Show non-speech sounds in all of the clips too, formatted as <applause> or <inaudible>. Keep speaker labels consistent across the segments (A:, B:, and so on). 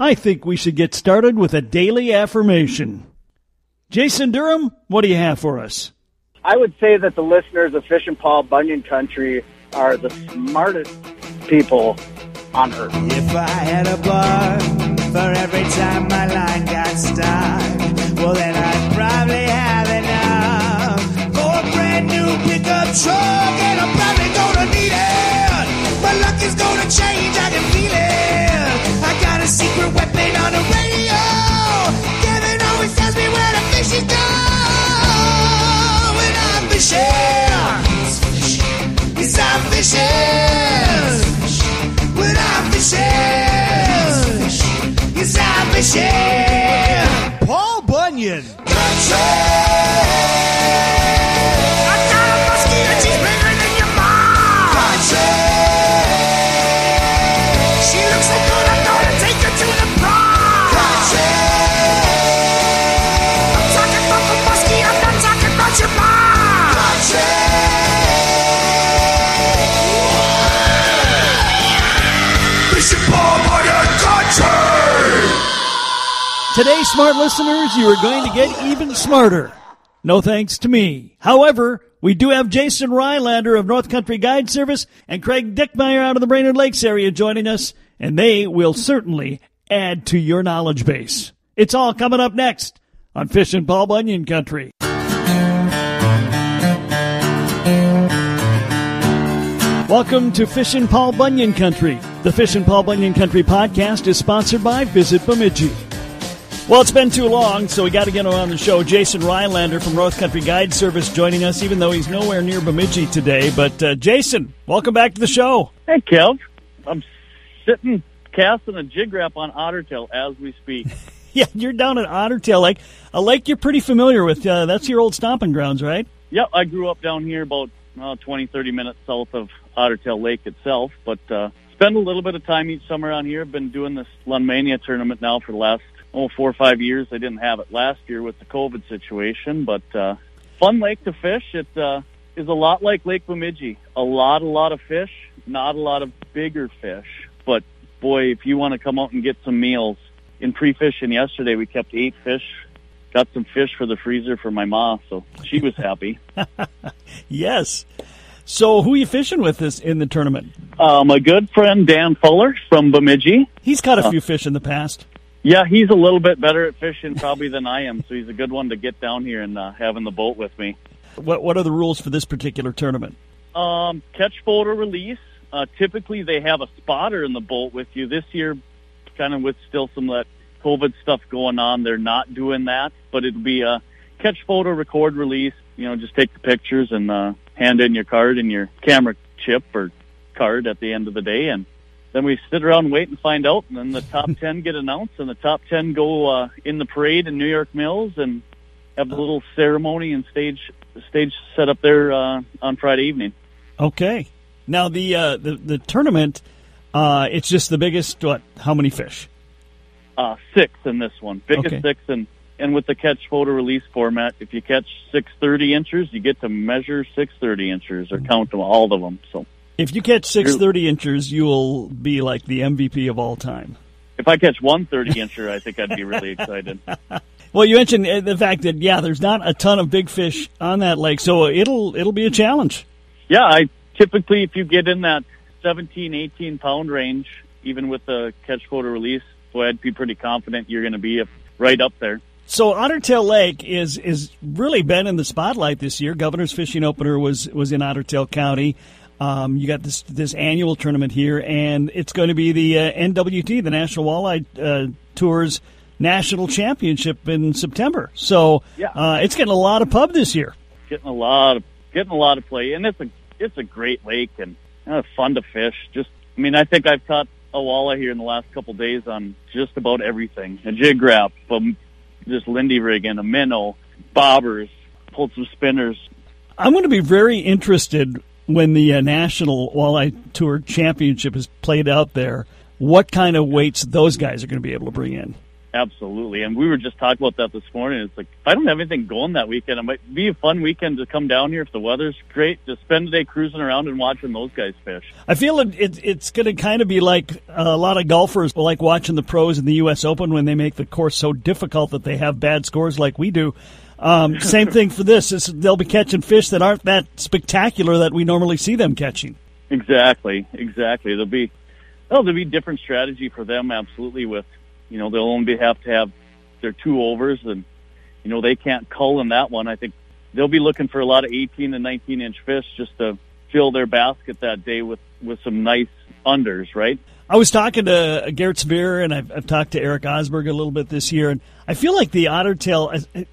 A: I think we should get started with a daily affirmation. Jason Durham, what do you have for us?
B: I would say that the listeners of Fishin' Paul Bunyan Country are the smartest people on earth.
C: If I had a bar for every time my line got stuck, well then I'd probably have enough for a brand new pickup truck, and I'm probably gonna need it. My luck is gonna change, Fishing when I'm fishing. Yes, Paul Bunyan. Country.
A: Today, smart listeners, you are going to get even smarter. No thanks to me. However, we do have Jason Rylander of North Country Guide Service and Craig Dickmeyer out of the Brainerd Lakes area joining us, and they will certainly add to your knowledge base. It's all coming up next on Fishin' Paul Bunyan Country. Welcome to Fishin' Paul Bunyan Country. The Fishin' Paul Bunyan Country podcast is sponsored by Visit Bemidji. Well, it's been too long, so we got to get him on the show. Jason Rylander from North Country Guide Service joining us, even though he's nowhere near Bemidji today. But uh, Jason, welcome back to the show.
D: Hey, Kev. I'm sitting casting a jig wrap on ottertail as we speak. <laughs>
A: Yeah, you're down at Ottertail Lake, a lake you're pretty familiar with. Uh, that's your old stomping grounds, right?
D: yep, I grew up down here about uh, 20, 30 minutes south of Ottertail Lake itself, but uh, spend a little bit of time each summer on here. I've been doing this Lunmania tournament now for the last oh four or five years. They didn't have it last year with the COVID situation, but uh, fun lake to fish. It uh, is a lot like Lake Bemidji. A lot, a lot of fish, not a lot of bigger fish. But boy, if you want to come out and get some meals, in pre-fishing yesterday, we kept eight fish. Got some fish for the freezer for my mom, so she was happy. <laughs>
A: Yes. So, who are you fishing with this in the tournament?
D: uh, my good friend Dan Fuller from Bemidji.
A: He's caught a few fish in the past.
D: Yeah, he's a little bit better at fishing probably than I am, so he's a good one to get down here and uh, have in the boat with me.
A: What What are the rules for this particular tournament?
D: Um, catch, photo, release. Uh, typically, they have a spotter in the boat with you. This year, kind of with still some of that COVID stuff going on, they're not doing that. But it'll be a catch, photo, record, release. You know, just take the pictures and uh, hand in your card and your camera chip or card at the end of the day, and then we sit around and wait and find out. And then the top <laughs> ten get announced, and the top ten go uh, in the parade in New York Mills and have a little ceremony and stage stage set up there uh, on Friday evening.
A: Okay. Now the uh, the the tournament, uh, it's just the biggest. What? How many fish?
D: uh, six in this one, biggest
A: Okay.
D: six, and and with the catch photo release format, if you catch six thirty inches, you get to measure six thirty inches or count them all of them. So
A: If you catch six thirty inches, you will be like the MVP of all time.
D: if I catch one thirty incher, I think I'd be really excited. <laughs>
A: Well, you mentioned uh, the fact that yeah, there's not a ton of big fish on that lake, so it'll it'll be a challenge.
D: Yeah, I typically if you get in that 17, 18 pound range, even with the catch photo release, boy, I'd be pretty confident you're going to be right up there.
A: So Ottertail Lake is is really been in the spotlight this year. Governor's Fishing Opener was was in Ottertail County. Um, you got this this annual tournament here, and it's going to be the uh, NWT, the National Walleye uh, Tours National Championship in September. So
D: Yeah.
A: uh, it's getting a lot of pub this year.
D: getting a lot of getting a lot of play, and it's a it's a great lake and uh, fun to fish. Just, I mean, I think I've caught a walleye here in the last couple days on just about everything: a jig wrap, um, just lindy rigging, a minnow, bobbers, pulled some spinners.
A: I'm going to be very interested when the uh, National Walleye Tour Championship is played out there. What kind of weights those guys are going to be able to bring in?
D: Absolutely. And we were just talking about that this morning. It's like, if I don't have anything going that weekend, it might be a fun weekend to come down here if the weather's great, to spend the day cruising around and watching those guys fish.
A: I feel it, it it's going to kind of be like a lot of golfers like watching the pros in the U.S. Open when they make the course so difficult that they have bad scores like we do. Um, same thing for this. this. They'll be catching fish that aren't that spectacular that we normally see them catching.
D: Exactly, exactly. There'll be, well, there'll be different strategy for them. Absolutely, with you know they'll only have to have their two overs, and you know they can't cull in that one. I think they'll be looking for a lot of 18 and 19 inch fish just to fill their basket that day with with some nice unders, right?
A: I was talking to Garrett Severe, and I've, I've, talked to Eric Osberg a little bit this year, and I feel like the otter tail,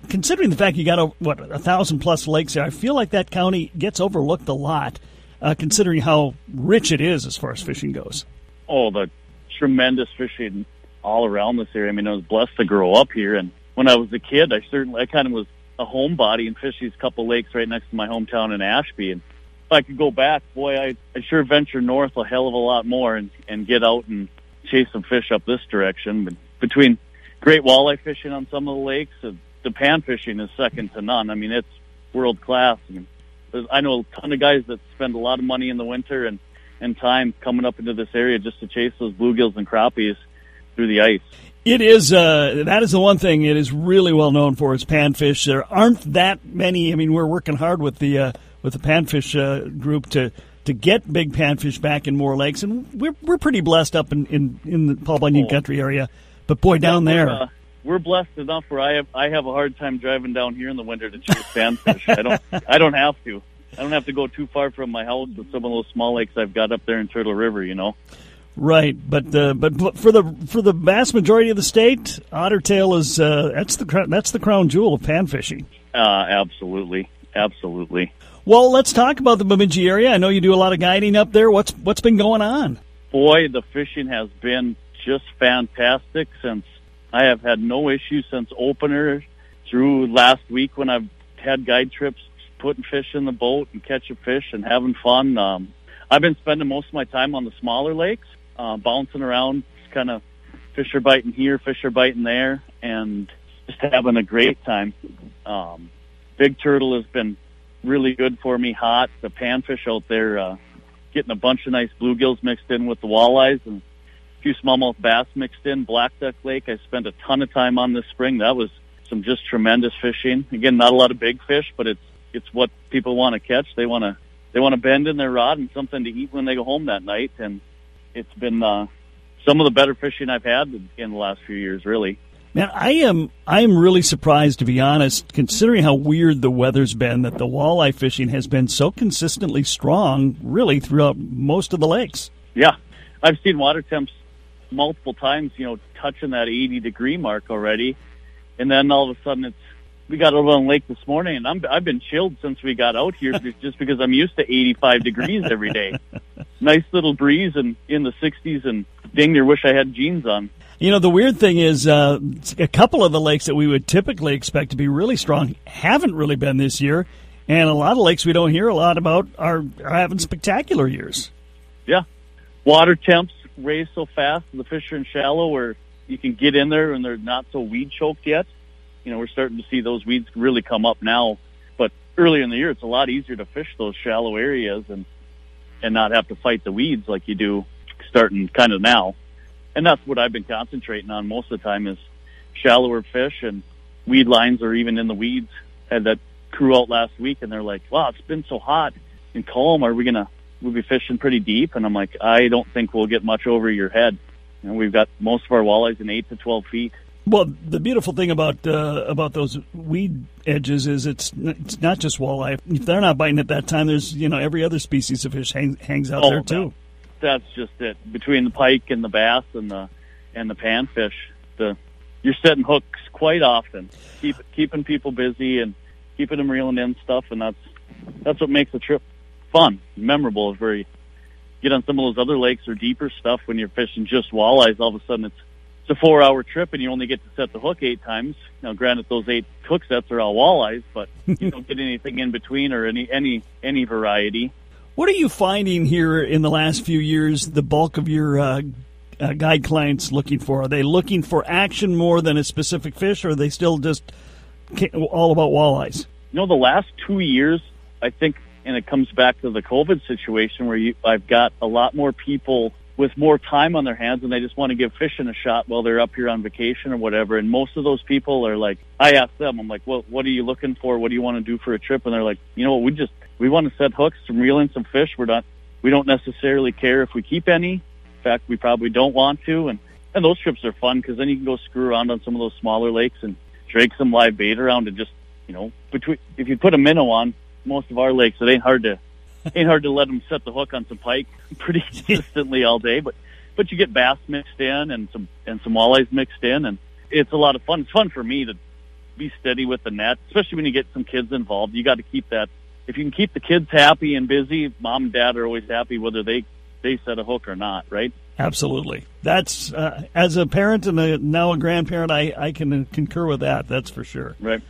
A: considering the fact you got a, what a thousand plus lakes there, I feel like that county gets overlooked a lot, uh, considering how rich it is as far as fishing goes.
D: Oh, the tremendous fishing all around this area. I mean, I was blessed to grow up here, and when I was a kid, I certainly I kind of was a homebody and fished these couple lakes right next to my hometown in Ashby, and if I could go back, boy, I I sure venture north a hell of a lot more and and get out and chase some fish up this direction. But between great walleye fishing on some of the lakes, uh, the pan fishing is second to none. I mean, it's world class. Mean, I know a ton of guys that spend a lot of money in the winter and and time coming up into this area just to chase those bluegills and crappies through the ice.
A: It is. Uh, that is the one thing it is really well known for is panfish. There aren't that many. I mean, we're working hard with the uh, with the panfish uh, group to to get big panfish back in more lakes, and we're we're pretty blessed up in in, in the Paul Bunyan oh. Country area. But boy, down there.
D: Uh, we're blessed enough where I have I have a hard time driving down here in the winter to chase panfish. I don't <laughs> I don't have to. I don't have to go too far from my house with some of those small lakes I've got up there in Turtle River. You know.
A: Right, but uh, but for the for the vast majority of the state, otter tail is uh, that's the that's the crown jewel of pan fishing.
D: Uh, absolutely, absolutely.
A: Well, let's talk about the Bemidji area. I know you do a lot of guiding up there. What's what's been going on?
D: Boy, the fishing has been just fantastic since I have had no issues since opener through last week when I've had guide trips, putting fish in the boat and catching fish and having fun. Um, I've been spending most of my time on the smaller lakes, uh, bouncing around, kind of fish are biting here, fish are biting there, and just having a great time. Um, big turtle has been really good for me. Hot, the panfish out there, uh, getting a bunch of nice bluegills mixed in with the walleyes and a few smallmouth bass mixed in. Black Duck Lake, I spent a ton of time on this spring. That was some just tremendous fishing. Again, not a lot of big fish, but it's it's what people want to catch. They want to they want to bend in their rod and something to eat when they go home that night. And it's been uh, some of the better fishing I've had in the last few years, really.
A: Man, I am I am really surprised to be honest, considering how weird the weather's been. That the walleye fishing has been so consistently strong, really throughout most of the lakes.
D: Yeah, I've seen water temps multiple times, you know, touching that 80 degree mark already, and then all of a sudden it's we got over on the lake this morning, and I'm I've been chilled since we got out here <laughs> just because I'm used to 85 degrees every day. <laughs> nice little breeze and in the 60s, and dang near wish I had jeans on.
A: You know, the weird thing is uh, a couple of the lakes that we would typically expect to be really strong haven't really been this year. And a lot of lakes we don't hear a lot about are, are having spectacular years.
D: Yeah. Water temps raise so fast, the fish are in shallow where you can get in there and they're not so weed choked yet. You know, we're starting to see those weeds really come up now. But earlier in the year, it's a lot easier to fish those shallow areas and, and not have to fight the weeds like you do starting kind of now and that's what I've been concentrating on most of the time is shallower fish and weed lines or even in the weeds. Had that crew out last week and they're like, wow, it's been so hot and calm. Are we going to, we'll be fishing pretty deep. And I'm like, I don't think we'll get much over your head. And we've got most of our walleyes in eight to 12 feet.
A: Well, the beautiful thing about uh, about those weed edges is it's it's not just walleye. If they're not biting at that time, there's you know every other species of fish hang, hangs out oh, there too
D: that's just it. Between the pike and the bass and the and the panfish, the you're setting hooks quite often, keep keeping people busy and keeping them reeling in stuff, and that's that's what makes the trip fun, memorable. You get on some of those other lakes or deeper stuff when you're fishing just walleyes. All of a sudden, it's it's a four hour trip and you only get to set the hook eight times. Now, granted, those eight hook sets are all walleyes, but you don't get anything in between or any any any variety.
A: What are you finding here in the last few years? The bulk of your uh, uh, guide clients looking for? Are they looking for action more than a specific fish, or are they still just all about walleyes?
D: You know, the last two years, I think, and it comes back to the COVID situation where you, I've got a lot more people with more time on their hands and they just want to give fishing a shot while they're up here on vacation or whatever. And most of those people are like, I ask them, I'm like, well, what are you looking for? What do you want to do for a trip? And they're like, you know what? We just, we want to set hooks and reel in some fish. We're not, we don't necessarily care if we keep any. In fact, we probably don't want to. And, and those trips are fun because then you can go screw around on some of those smaller lakes and drag some live bait around and just, you know, between, if you put a minnow on most of our lakes, it ain't hard to, ain't hard to let them set the hook on some pike <laughs> pretty <laughs> consistently all day, but but you get bass mixed in and some and some walleyes mixed in, and it's a lot of fun. It's fun for me to be steady with the net, especially when you get some kids involved. You got to keep that. If you can keep the kids happy and busy, mom and dad are always happy whether they they set a hook or not, right?
A: Absolutely. That's uh, as a parent and a, now a grandparent, I I can concur with that. That's for sure.
D: Right.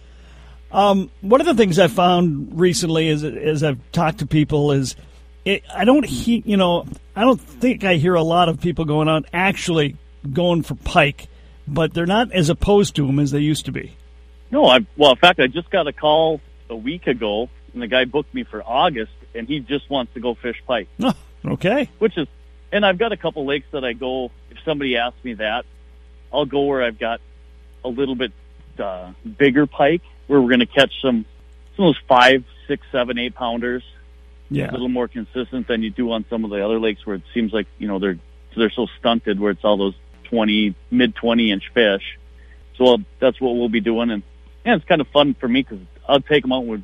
A: Um, one of the things I found recently, is as I've talked to people, is it, I don't he, you know I don't think I hear a lot of people going out actually going for pike, but they're not as opposed to them as they used to be.
D: No, I well, in fact, I just got a call a week ago, and the guy booked me for August, and he just wants to go fish pike.
A: Oh, okay.
D: Which is, and I've got a couple lakes that I go. If somebody asks me that, I'll go where I've got a little bit uh, bigger pike, where we're going to catch some some of those five, six, seven, eight pounders.
A: Yeah.
D: A little more consistent than you do on some of the other lakes where it seems like you know they're they're so stunted where it's all those twenty mid twenty inch fish. So that's what we'll be doing, and yeah, it's kind of fun for me because I'll take them out with.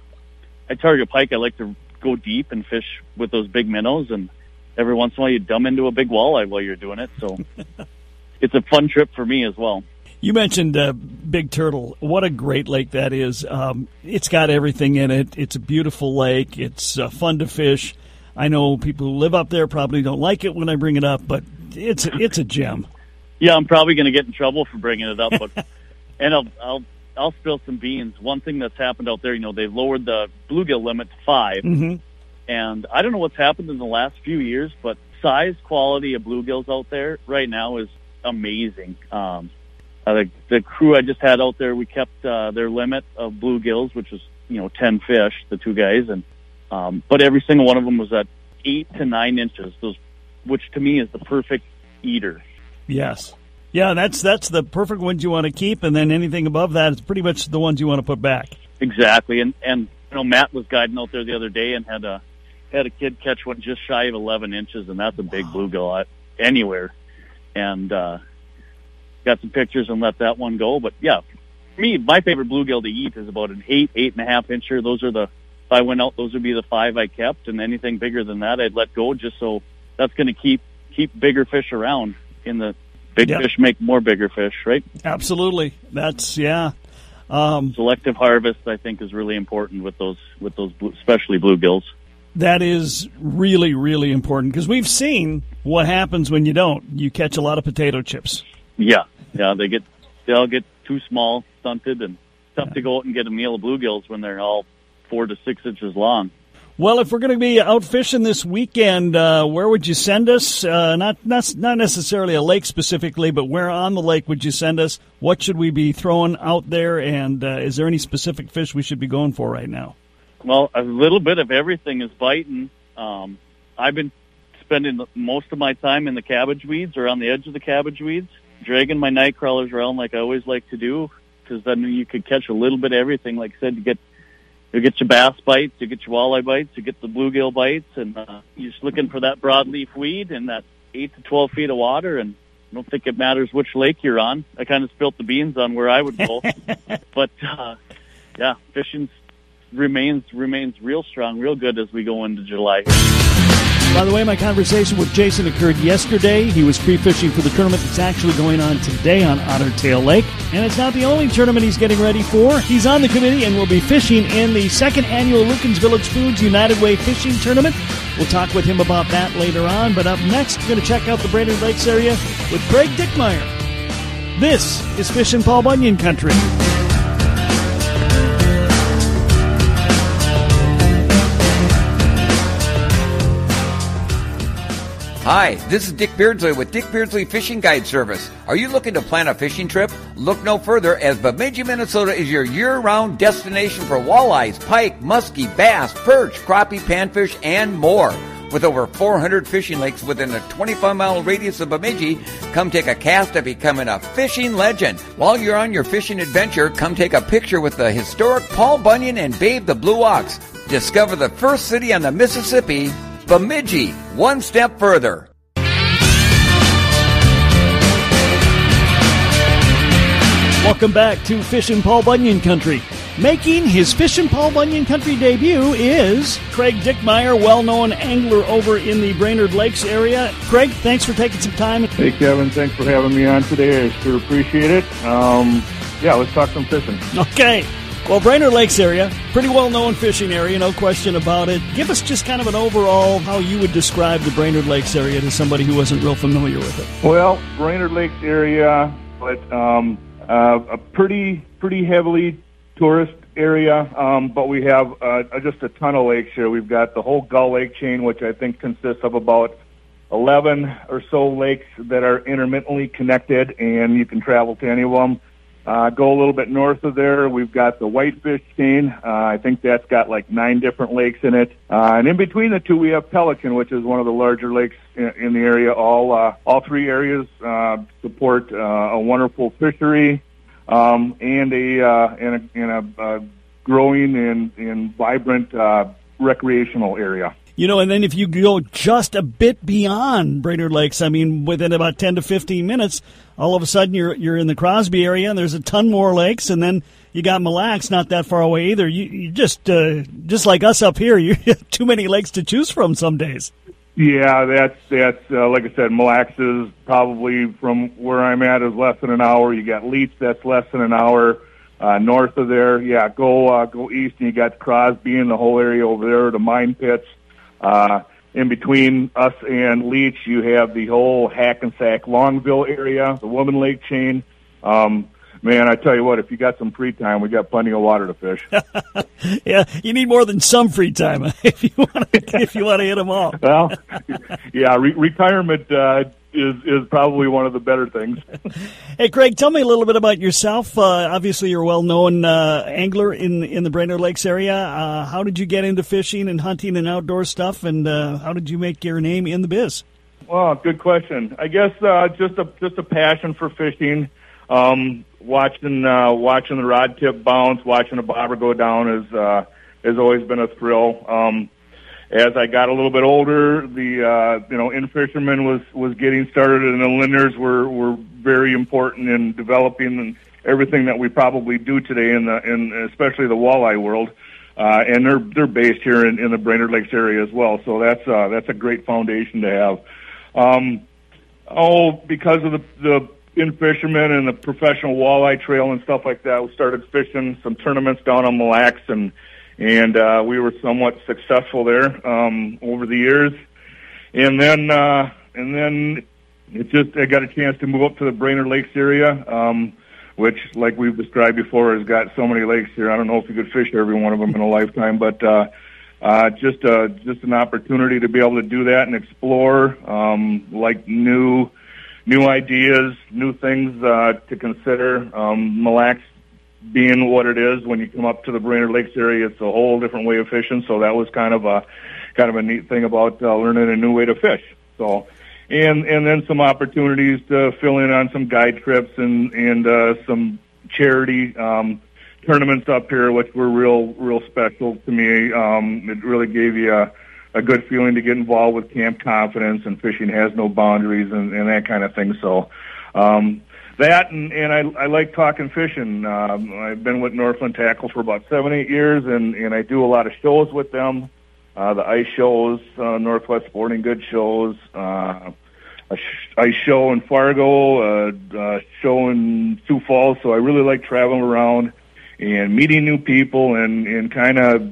D: I target pike. I like to go deep and fish with those big minnows, and every once in a while you dumb into a big walleye while you're doing it. So <laughs> it's a fun trip for me as well.
A: You mentioned uh, Big Turtle. What a great lake that is. Um, it's got everything in it. It's a beautiful lake. It's uh, fun to fish. I know people who live up there probably don't like it when I bring it up, but it's it's a gem.
D: Yeah, I'm probably going to get in trouble for bringing it up, but <laughs> and I'll I'll I'll spill some beans. One thing that's happened out there, you know, they've lowered the bluegill limit to 5
A: hmm
D: and I don't know what's happened in the last few years, but size quality of bluegills out there right now is amazing. Um, uh, the, the crew I just had out there, we kept uh, their limit of bluegills, which was you know ten fish, the two guys, and um, but every single one of them was at eight to nine inches, those, which to me is the perfect eater.
A: Yes. Yeah, that's that's the perfect ones you want to keep, and then anything above that is pretty much the ones you want to put back.
D: Exactly, and and you know Matt was guiding out there the other day and had a had a kid catch one just shy of 11 inches, and that's a big bluegill anywhere. And uh, got some pictures and let that one go. But yeah, me, my favorite bluegill to eat is about an eight, eight and a half incher. Those are the if I went out, those would be the five I kept, and anything bigger than that, I'd let go just so that's going to keep keep bigger fish around. In the big
A: Yep.
D: fish make more bigger fish, right?
A: Absolutely. That's yeah. Um,
D: Selective harvest, I think, is really important with those with those blue, especially bluegills.
A: that is really really important because we've seen what happens when you don't. You catch a lot of potato chips.
D: Yeah, yeah, they get they'll get too small, stunted, and tough to go out and get a meal of bluegills when they're all four to six inches long.
A: Well, if we're going to be out fishing this weekend, uh, where would you send us? Uh, not, not not necessarily a lake specifically, but where on the lake would you send us? What should we be throwing out there? And uh, is there any specific fish we should be going for right now?
D: Well, a little bit of everything is biting. Um, I've been spending most of my time in the cabbage weeds or on the edge of the cabbage weeds, dragging my night crawlers around like I always like to do, because then you could catch a little bit of everything. Like I said, you get you get your bass bites, you get your walleye bites, you get the bluegill bites, and uh, you're just looking for that broadleaf weed and that eight to twelve feet of water. And I don't think it matters which lake you're on. I kind of spilt the beans on where I would go, <laughs> but uh, yeah, fishing remains remains real strong, real good as we go into July.
A: By the way, my conversation with Jason occurred yesterday. He was free fishing for the tournament that's actually going on today on Otter Tail Lake. And it's not the only tournament he's getting ready for. He's on the committee and will be fishing in the second annual Lueken's Village Foods United Way Fishing Tournament. We'll talk with him about that later on. But up next, we're going to check out the Brainerd Lakes area with Craig Dickmeyer. This is Fishin' Paul Bunyan Country.
E: Hi, this is Dick Beardsley with Dick Beardsley Fishing Guide Service. Are you looking to plan a fishing trip? Look no further as Bemidji, Minnesota is your year-round destination for walleyes, pike, muskie, bass, perch, crappie, panfish, and more. With over 400 fishing lakes within a 25 mile radius of Bemidji, come take a cast at becoming a fishing legend. While you're on your fishing adventure, come take a picture with the historic Paul Bunyan and Babe the Blue Ox. Discover the first city on the Mississippi, Bemidji, one step further.
A: Welcome back to Fishin' Paul Bunyan Country. Making his Fishin' Paul Bunyan Country debut is Craig Dickmeyer, well known angler over in the Brainerd Lakes area. Craig, thanks for taking some time.
F: Hey, Kevin, thanks for having me on today. I sure appreciate it. Um, yeah, let's talk some fishing.
A: Okay. Well, Brainerd Lakes area, pretty well known fishing area, no question about it. Give us just kind of an overall how you would describe the Brainerd Lakes area to somebody who wasn't real familiar with it.
F: Well, Brainerd Lakes area, but um, uh, a pretty pretty heavily tourist area, um, but we have uh, just a ton of lakes here. We've got the whole Gull Lake chain, which I think consists of about 11 or so lakes that are intermittently connected, and you can travel to any of them. Uh, go a little bit north of there, we've got the Whitefish chain. Uh, I think that's got like nine different lakes in it. Uh, and in between the two, we have Pelican, which is one of the larger lakes in, in the area. All uh, all three areas uh, support uh, a wonderful fishery um, and a uh, and a, and a uh, growing and, and vibrant uh, recreational area.
A: You know, and then if you go just a bit beyond Brainerd Lakes, I mean, within about ten to fifteen minutes, all of a sudden you're you're in the Crosby area, and there's a ton more lakes, and then you got Mille Lacs, not that far away either. You, you just uh, just like us up here, <laughs> you have too many lakes to choose from some days.
F: Yeah, that's that's uh, like I said, Mille Lacs is probably from where I'm at is less than an hour. You got Leech, that's less than an hour. Uh, north of there, yeah, go uh, go east, and you got Crosby and the whole area over there, the mine pits. Uh, in between us and Leech, you have the whole Hackensack Longville area, the Woman Lake chain. Um, man, I tell you what, if you got some free time, we got plenty of water to fish. <laughs>
A: yeah, you need more than some free time <laughs> if you want to if you want to hit them all.
F: well, <laughs> yeah, re- retirement uh, is is probably one of the better things. <laughs>
A: hey, Craig, tell me a little bit about yourself. Uh, obviously, you're a well-known uh, angler in in the Brainerd Lakes area. Uh, how did you get into fishing and hunting and outdoor stuff, and uh, how did you make your name in the biz?
F: Well, good question. I guess uh, just a just a passion for fishing. Um, watching uh, watching the rod tip bounce, watching a bobber go down is uh, has always been a thrill. Um, as I got a little bit older, the uh, you know In-Fisherman was was getting started, and the lindners were were very important in developing and everything that we probably do today in the in especially the walleye world. Uh, and they're they're based here in, in the Brainerd Lakes area as well. So that's uh, that's a great foundation to have. Um, oh, because of the the In-Fisherman and the professional walleye trail and stuff like that, we started fishing some tournaments down on Mille Lacs and and uh, we were somewhat successful there um, over the years. And then uh, and then it just I got a chance to move up to the Brainerd Lakes area, um, which, like we've described before, has got so many lakes here. I don't know if you could fish every one of them in a lifetime, but uh, uh, just uh, just an opportunity to be able to do that and explore, um, like new new ideas, new things uh, to consider. Um, Mille Lacs being what it is, when you come up to the Brainerd Lakes area, it's a whole different way of fishing. So that was kind of a kind of a neat thing about uh, learning a new way to fish. So, and and then some opportunities to fill in on some guide trips and and uh, some charity um, tournaments up here, which were real real special to me. Um, it really gave you a a good feeling to get involved with Camp Confidence and fishing has no boundaries and, and that kind of thing. So, um, that and, and I, I like talking fishing. Um, I've been with Northland Tackle for about seven, eight years, and, and I do a lot of shows with them. Uh, the ice shows, uh, Northwest Sporting Goods shows, uh, a ice show in Fargo, uh, uh, show in Sioux Falls. So I really like traveling around and meeting new people and, and kind of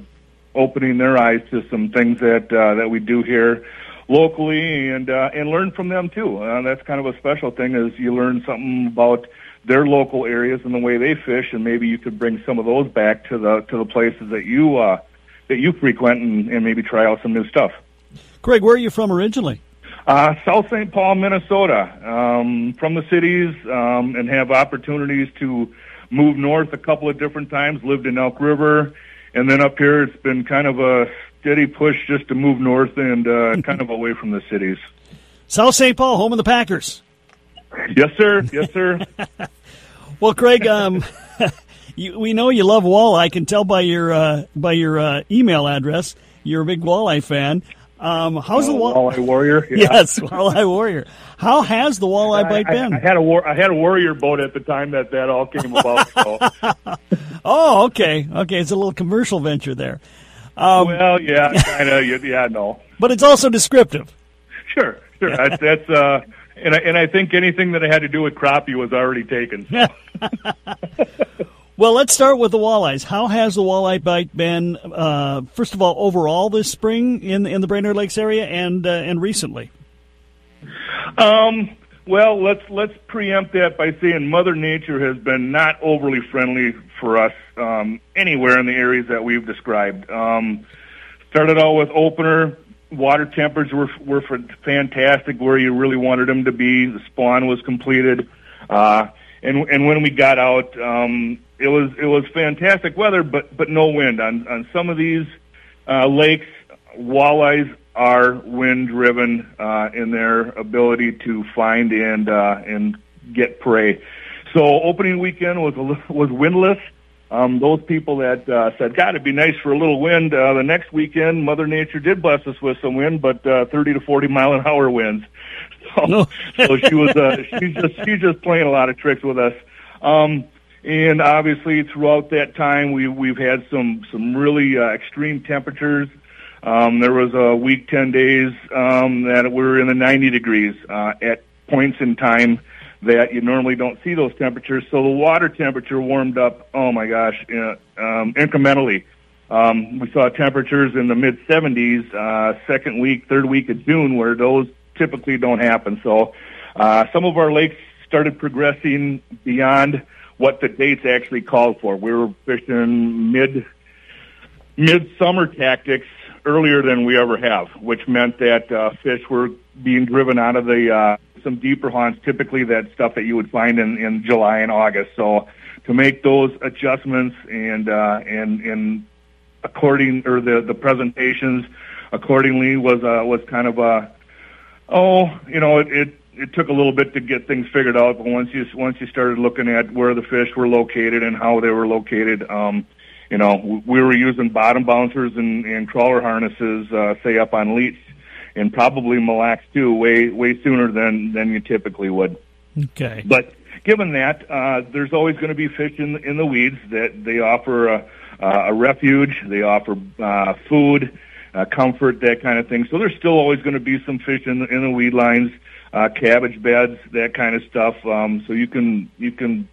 F: opening their eyes to some things that uh, that we do here locally and uh, and learn from them too. Uh, that's kind of a special thing is you learn something about their local areas and the way they fish, and maybe you could bring some of those back to the to the places that you uh, that you frequent and, and maybe try out some new stuff.
A: Craig, where are you from originally?
F: Uh, South St. Paul, Minnesota, um, from the cities, um, and have opportunities to move north a couple of different times. Lived in Elk River, and then up here, it's been kind of a steady push just to move north and uh, <laughs> kind of away from the cities.
A: South St. Paul, home of the Packers.
F: Yes, sir. Yes, sir. <laughs>
A: Well, Craig, um, <laughs> you, we know you love walleye. I can tell by your uh, by your uh, email address. You're a big walleye fan. Um, how's the wall-
F: walleye warrior? Yeah.
A: Yes, walleye warrior. How has the walleye bite
F: I,
A: been?
F: I, I had a war, I had a warrior boat at the time that that all came about. So.
A: oh, okay, okay. It's a little commercial venture there, um,
F: well, yeah, kind of. Yeah, no.
A: but it's also descriptive.
F: Sure, sure. That's, <laughs> that's uh, and I, and I think anything that I had to do with crappie was already taken. So. <laughs>
A: Well, let's start with the walleyes. How has the walleye bite been? Uh, first of all, overall this spring in in the Brainerd Lakes area, and uh, and recently.
F: Um, well, let's let's preempt that by saying Mother Nature has been not overly friendly for us um, anywhere in the areas that we've described. Um, started out with opener. Water temperatures were were fantastic where you really wanted them to be. The spawn was completed, uh, and and when we got out, um, it was it was fantastic weather, but but no wind on on some of these uh, lakes. Walleyes are wind driven uh, in their ability to find and uh, and get prey. So opening weekend was a, was windless. Um, those people that uh, said, "God, it'd be nice for a little wind." Uh, the next weekend, Mother Nature did bless us with some wind, but uh, 30 to 40 mile an hour winds. <laughs> So,
A: No.
F: so she was uh, she's just she's just playing a lot of tricks with us. Um, and obviously, throughout that time, we we've had some some really uh, extreme temperatures. Um, there was a week, ten days um, that we were in the 90 degrees uh, at points in time that you normally don't see those temperatures. So the water temperature warmed up. Oh my gosh, um, incrementally. Um, we saw temperatures in the mid 70s uh, second week, third week of June, where those typically don't happen. So uh, some of our lakes started progressing beyond what the dates actually called for. We were fishing mid midsummer tactics earlier than we ever have, which meant that uh, fish were being driven out of the uh, some deeper haunts, typically that stuff that you would find in, in July and August. So to make those adjustments and uh, and and according or the the presentations accordingly was uh, was kind of a oh you know it, it it took a little bit to get things figured out, but once you once you started looking at where the fish were located and how they were located, um, you know, we were using bottom bouncers and, and crawler harnesses, uh, say up on leech, and probably Mille Lacs too, way way sooner than than you typically would.
A: Okay.
F: But given that, uh, there's always going to be fish in in the weeds that they offer a, a refuge, they offer uh, food, uh, comfort, that kind of thing. So there's still always going to be some fish in the, in the weed lines, uh, cabbage beds, that kind of stuff. Um, so you can you can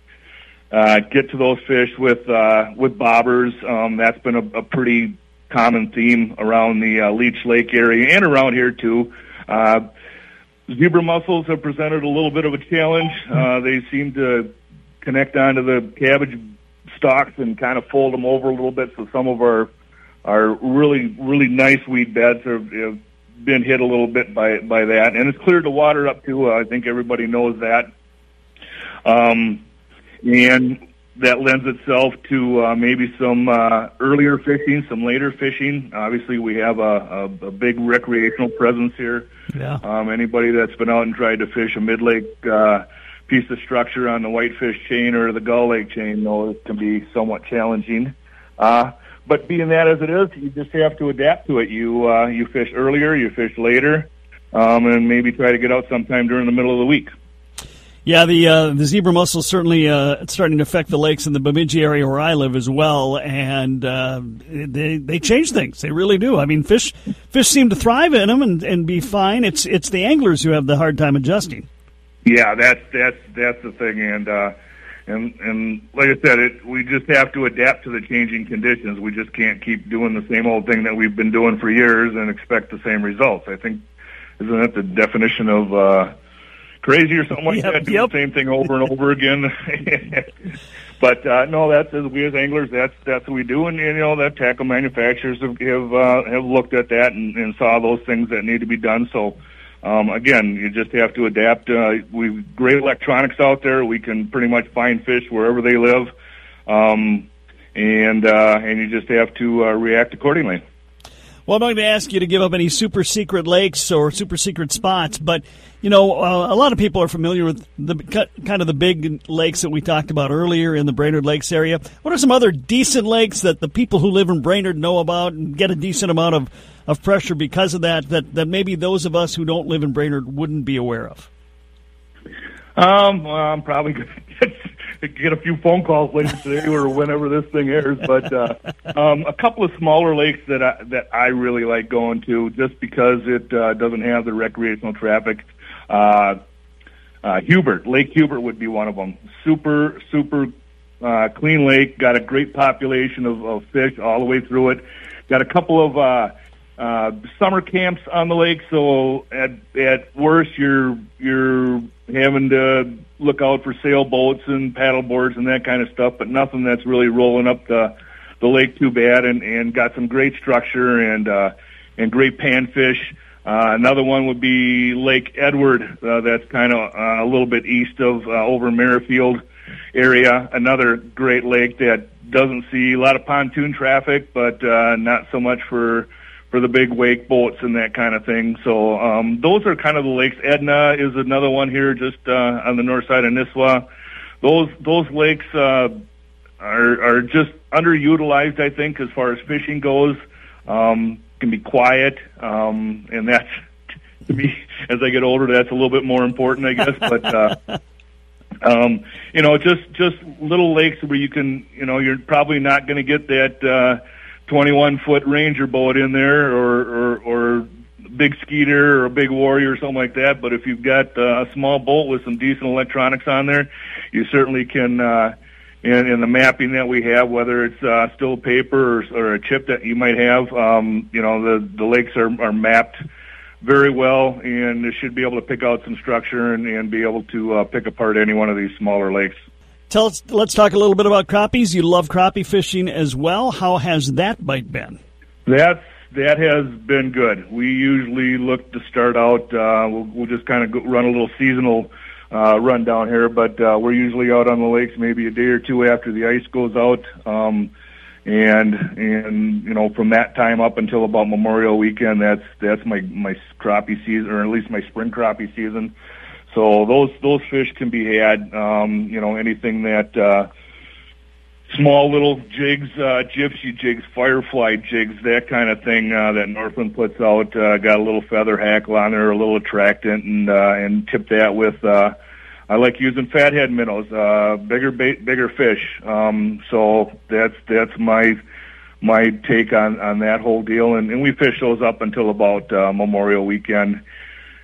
F: uh, get to those fish with uh, with bobbers. Um, that's been a, a pretty common theme around the uh, Leech Lake area and around here too. Uh, zebra mussels have presented a little bit of a challenge. Uh, they seem to connect onto the cabbage stalks and kind of fold them over a little bit. So some of our our really really nice weed beds have, have been hit a little bit by by that, and it's cleared the water up too. Uh, I think everybody knows that. Um, and that lends itself to uh, maybe some uh, earlier fishing, some later fishing. Obviously, we have a, a, a big recreational presence here.
A: Yeah.
F: Um, anybody that's been out and tried to fish a mid lake uh, piece of structure on the Whitefish chain or the Gull Lake chain knows it can be somewhat challenging. Uh, but being that as it is, you just have to adapt to it. You uh, you fish earlier, you fish later, um, and maybe try to get out sometime during the middle of the week.
A: Yeah, the uh, the zebra mussel certainly uh, it's starting to affect the lakes in the Bemidji area where I live as well, and uh, they they change things. They really do. I mean, fish fish seem to thrive in them and, and be fine. It's it's the anglers who have the hard time adjusting.
F: Yeah, that's that's that's the thing, and uh, and and like I said, it we just have to adapt to the changing conditions. We just can't keep doing the same old thing that we've been doing for years and expect the same results. I think isn't that the definition of uh, crazy or something like
A: Yep,
F: that? Do
A: yep.
F: the same thing over and over again. <laughs> but uh, no, that's as we as anglers, that's that's what we do, and you know that tackle manufacturers have have, uh, have looked at that and, and saw those things that need to be done. So um, again, you just have to adapt. Uh, we've great electronics out there. We can pretty much find fish wherever they live, um, and uh, and you just have to uh, react accordingly.
A: Well, I'm not going to ask you to give up any super secret lakes or super secret spots, but you know, uh, a lot of people are familiar with the kind of the big lakes that we talked about earlier in the Brainerd Lakes area. What are some other decent lakes that the people who live in Brainerd know about and get a decent amount of, of pressure because of that, that that maybe those of us who don't live in Brainerd wouldn't be aware of?
F: Um, well, I'm probably going to get a few phone calls later today or whenever this thing airs. But uh, um, a couple of smaller lakes that I, that I really like going to, just because it uh, doesn't have the recreational traffic. Uh, uh, Hubert, Lake Hubert would be one of them. Super, super uh, clean lake. Got a great population of, of fish all the way through it. Got a couple of uh, uh, summer camps on the lake. So at at worst, you're you're having to look out for sailboats and paddle boards and that kind of stuff, but nothing that's really rolling up the the lake too bad. And and got some great structure and uh, and great panfish. Uh, another one would be Lake Edward. Uh, that's kind of uh, a little bit east of uh, over Merrifield area. Another great lake that doesn't see a lot of pontoon traffic, but uh, not so much for for the big wake boats and that kind of thing. So um, those are kind of the lakes. Edna is another one here, just uh, on the north side of Nisswa. Those those lakes uh, are are just underutilized, I think, as far as fishing goes. Um, can be quiet, um, and that's to me as I get older, that's a little bit more important, I guess. But uh, <laughs> um, you know, just just little lakes where you can, you know, you're probably not going to get that. Uh, 21 foot ranger boat in there or, or, or big skeeter or a big warrior or something like that. But if you've got uh, a small boat with some decent electronics on there, you certainly can, uh, in, in the mapping that we have, whether it's uh, still paper or, or a chip that you might have, um, you know, the, the lakes are, are mapped very well and should be able to pick out some structure and, and be able to uh, pick apart any one of these smaller lakes.
A: Tell us, let's talk a little bit about crappies. You love crappie fishing as well. How has that bite been?
F: That's that has been good. We usually look to start out. Uh, we'll, we'll just kind of run a little seasonal uh, run down here, but uh, we're usually out on the lakes maybe a day or two after the ice goes out, um, and and you know from that time up until about Memorial Weekend, that's that's my my crappie season, or at least my spring crappie season. So those those fish can be had. Um, you know, anything that uh, small little jigs, uh, gypsy jigs, firefly jigs, that kind of thing uh, that Northland puts out. Uh, got a little feather hackle on there, a little attractant, and uh, and tip that with. Uh, I like using fathead minnows, uh, bigger bait, bigger fish. Um, so that's that's my my take on on that whole deal, and, and we fish those up until about uh, Memorial Weekend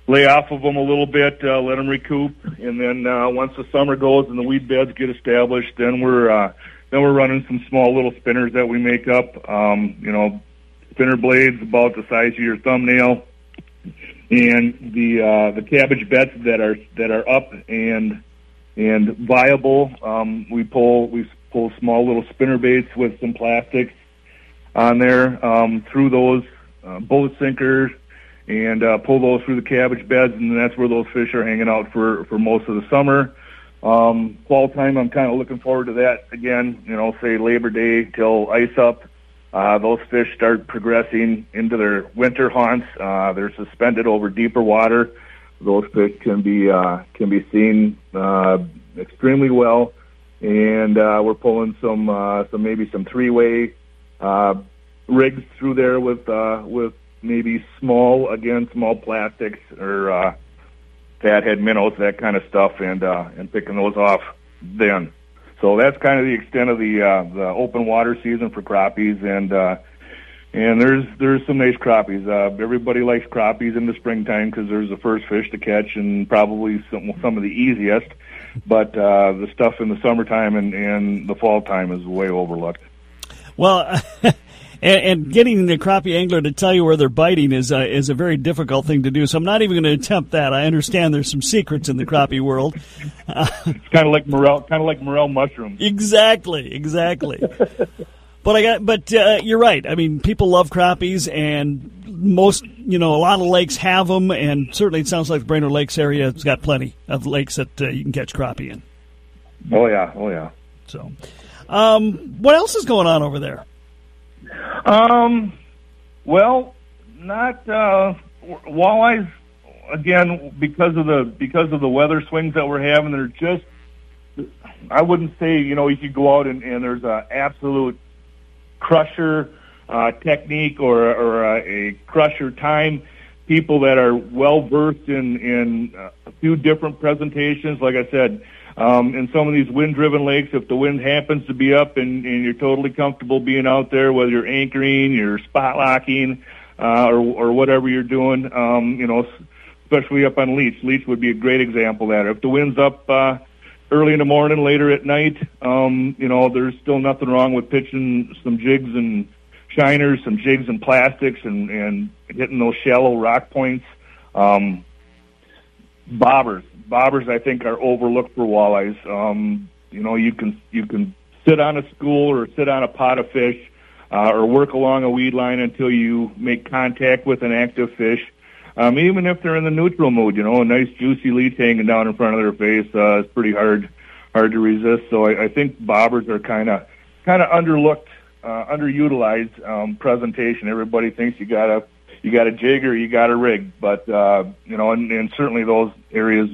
F: lay off of them a little bit, uh, let them recoup, and then uh, once the summer goes and the weed beds get established, then we're uh, then we're running some small little spinners that we make up. Um, you know, spinner blades about the size of your thumbnail, and the uh, the cabbage beds that are that are up and and viable. Um, we pull we pull small little spinner baits with some plastics on there um, through those uh, boat sinkers and uh, pull those through the cabbage beds, and that's where those fish are hanging out for for most of the summer. Um, fall time, I'm kind of looking forward to that again. You know, say Labor Day till ice up. Uh, those fish start progressing into their winter haunts. Uh, they're suspended over deeper water. Those fish can be uh, can be seen uh, extremely well, and uh, we're pulling some uh, some maybe some three way uh, rigs through there with uh, with maybe small, again, small plastics or uh, fathead minnows, that kind of stuff, and uh, and picking those off then. So that's kind of the extent of the uh, the open water season for crappies, and uh, and there's there's some nice crappies. Uh, everybody likes crappies in the springtime because there's the first fish to catch and probably some some of the easiest. But uh, the stuff in the summertime and, and the fall time is way overlooked.
A: Well, <laughs> and, and, getting the crappie angler to tell you where they're biting is uh, is a very difficult thing to do. So I'm not even going to attempt that. I understand there's some secrets in the crappie world.
F: Uh, it's kind of like morel, kind of like morel mushrooms.
A: Exactly, exactly. <laughs> but I got, but uh, you're right. I mean, people love crappies, and most, you know, a lot of lakes have them, and certainly it sounds like the Brainerd Lakes area has got plenty of lakes that uh, you can catch crappie in.
F: Oh yeah, oh yeah.
A: So, um, what else is going on over there?
F: Um, well, not uh, walleyes again because of the because of the weather swings that we're having. They're just I wouldn't say you know you could go out and, and there's a absolute crusher uh, technique or or a, a crusher time. People that are well versed in in a few different presentations, like I said, um, in some of these wind-driven lakes, if the wind happens to be up and, and you're totally comfortable being out there, whether you're anchoring, you're spot locking, uh, or or whatever you're doing, um, you know, especially up on Leech. Leech would be a great example of that. If the wind's up uh, early in the morning, later at night, um, you know, there's still nothing wrong with pitching some jigs and shiners, some jigs and plastics, and and hitting those shallow rock points. Um, bobbers, bobbers, I think are overlooked for walleyes. Um, you know, you can you can sit on a school or sit on a pot of fish, uh, or work along a weed line until you make contact with an active fish. Um, even if they're in the neutral mode, you know, a nice juicy leech hanging down in front of their face uh, is pretty hard hard to resist. So I, I think bobbers are kind of kind of underlooked uh, underutilized um, presentation. Everybody thinks you got a you got a jig or you got a rig, but uh, you know, and, and certainly those areas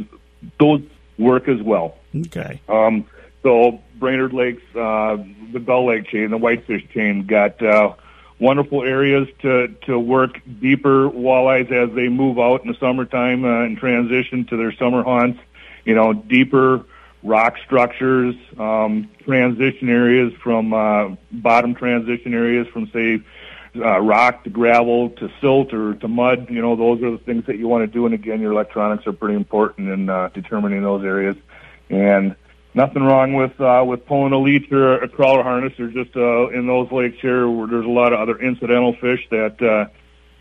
F: those work as well.
A: Okay.
F: Um, so Brainerd Lakes, uh, the Gull Lake chain, the Whitefish chain, got uh, wonderful areas to to work deeper walleyes as they move out in the summertime uh, and transition to their summer haunts. You know, deeper rock structures, um, transition areas from uh, bottom transition areas from say uh, rock to gravel to silt or to mud. You know, those are the things that you want to do. And again, your electronics are pretty important in uh, determining those areas. And nothing wrong with uh, with pulling a leech or a crawler harness. There's just uh, in those lakes here where there's a lot of other incidental fish that uh,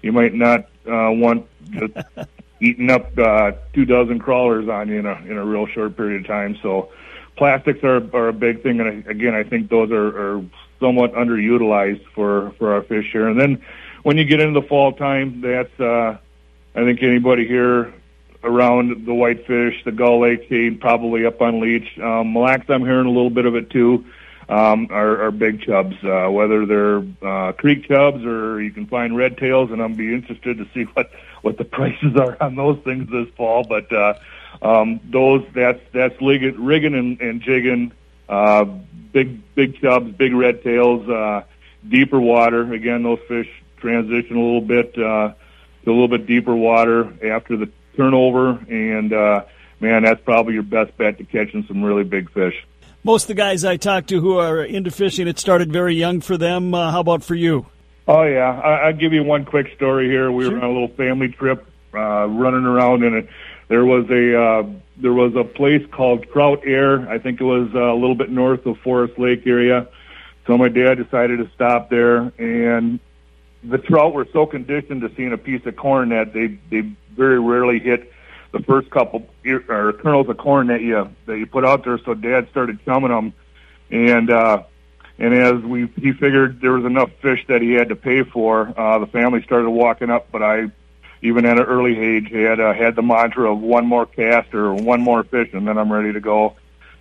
F: you might not uh, want just <laughs> eating up uh, two dozen crawlers on you in a in a real short period of time. So plastics are are a big thing, and again, I think those are, are somewhat underutilized for for our fish here. And then when you get into the fall time, that's uh, I think anybody here around the whitefish, the gull lake chain, probably up on leech. Um, Mille Lacs, I'm hearing a little bit of it too. Um, are, are big chubs, uh, whether they're uh, creek chubs or you can find red tails, and I'm be interested to see what what the <laughs> prices are on those things this fall. But uh, um, those that's that's rigging and, and jigging, uh, big big chubs, big red tails, uh, deeper water. Again, those fish transition a little bit uh, to a little bit deeper water after the turnover, and uh, man, that's probably your best bet to catching some really big fish.
A: Most of the guys I talk to who are into fishing, it started very young for them. Uh, how about for you?
F: Oh yeah, I, I'll give you one quick story here. We
A: Sure.
F: were on a little family trip, uh, running around, and it, there was a uh, there was a place called Trout Air. I think it was uh, a little bit north of Forest Lake area. So my dad decided to stop there, and the trout were so conditioned to seeing a piece of corn that they they very rarely hit the first couple or kernels of corn that you that you put out there. So Dad started chumming them, and uh, and as we he figured there was enough fish that he had to pay for, uh, the family started walking up. But I, even at an early age, had uh, had the mantra of one more cast or one more fish, and then I'm ready to go.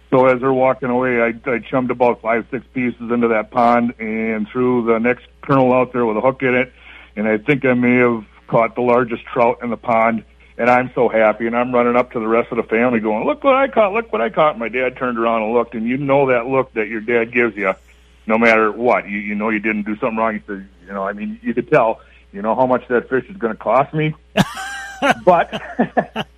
F: So as they're walking away, I, I chummed about five, six pieces into that pond and threw the next kernel out there with a hook in it. And I think I may have caught the largest trout in the pond. And I'm so happy. And I'm running up to the rest of the family going, look what I caught, look what I caught. My dad turned around and looked. And you know that look that your dad gives you, no matter what. You, you know you didn't do something wrong. You said, you know, I mean, you could tell, you know, how much that fish is going to cost me. <laughs> but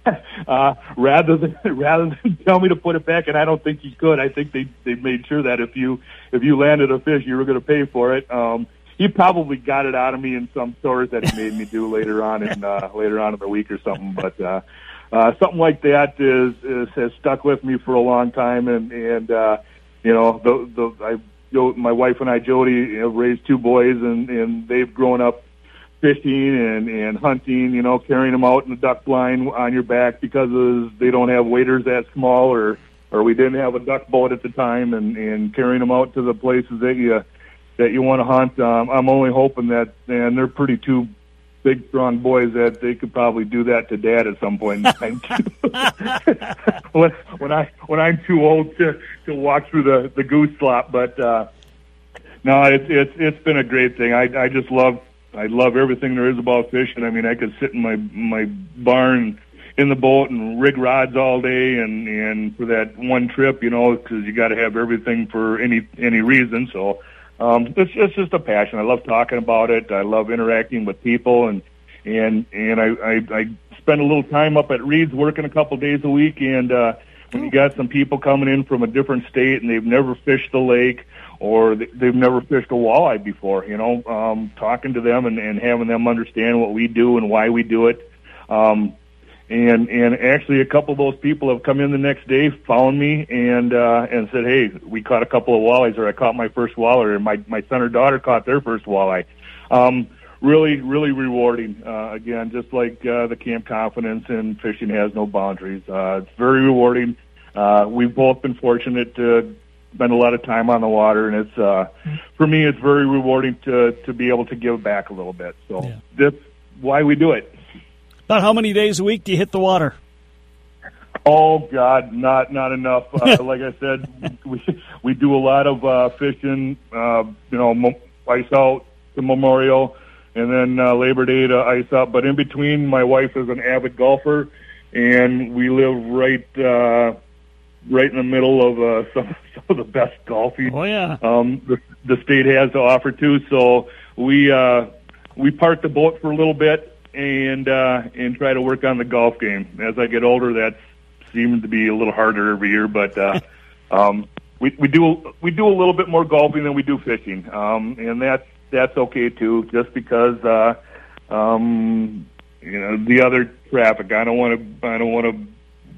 F: <laughs> uh, rather than <laughs> rather than tell me to put it back, and I don't think he could. I think they they made sure that if you if you landed a fish, you were going to pay for it. Um, he probably got it out of me in some chores that he made me do later on in uh, later on in the week or something. But uh, uh, something like that is, is has stuck with me for a long time, and and uh, you know the the I. My wife and I, Jody, have raised two boys, and and they've grown up fishing and and hunting. You know, carrying them out in the duck blind on your back because they don't have waders that small, or or we didn't have a duck boat at the time, and and carrying them out to the places that you that you want to hunt. Um, I'm only hoping that and they're pretty too big strong boys that they could probably do that to dad at some point in time <laughs> when when I when I'm too old to to walk through the the goose slop, but uh, no, it's it's it's been a great thing. I I just love I love everything there is about fishing. I mean, I could sit in my my barn in the boat and rig rods all day and and for that one trip, you know, because you got to have everything for any any reason. So um, it's it's just a passion. I love talking about it. I love interacting with people and and and I I, I spend a little time up at Reed's working a couple days a week and. uh when you got some people coming in from a different state and they've never fished the lake or they've never fished a walleye before, you know, um, talking to them and, and having them understand what we do and why we do it. Um, and and actually a couple of those people have come in the next day, found me, and uh, and said, "Hey, we caught a couple of walleyes, or I caught my first walleye, or my my son or daughter caught their first walleye." Um, really, really rewarding. Uh, again, just like uh, the Camp Confidence and fishing has no boundaries. Uh, it's very rewarding. Uh, we've both been fortunate to spend a lot of time on the water, and it's uh, for me, it's very rewarding to to be able to give back a little bit. So yeah. that's why we do it.
A: About how many days a week do you hit the water?
F: Oh God, not not enough. Uh, <laughs> like I said, we we do a lot of uh, fishing. Uh, you know, ice out to Memorial, and then uh, Labor Day to ice up. But in between, my wife is an avid golfer, and we live right uh, right in the middle of uh, <laughs> some some of the best golfing.
A: Oh yeah.
F: Um, the the state has to offer too. So we uh, we park the boat for a little bit and uh, and try to work on the golf game. As I get older, that seems to be a little harder every year, but uh, <laughs> um, we we do we do a little bit more golfing than we do fishing, um, and that's that's okay too. Just because uh, um, you know the other traffic, I don't want to I don't want to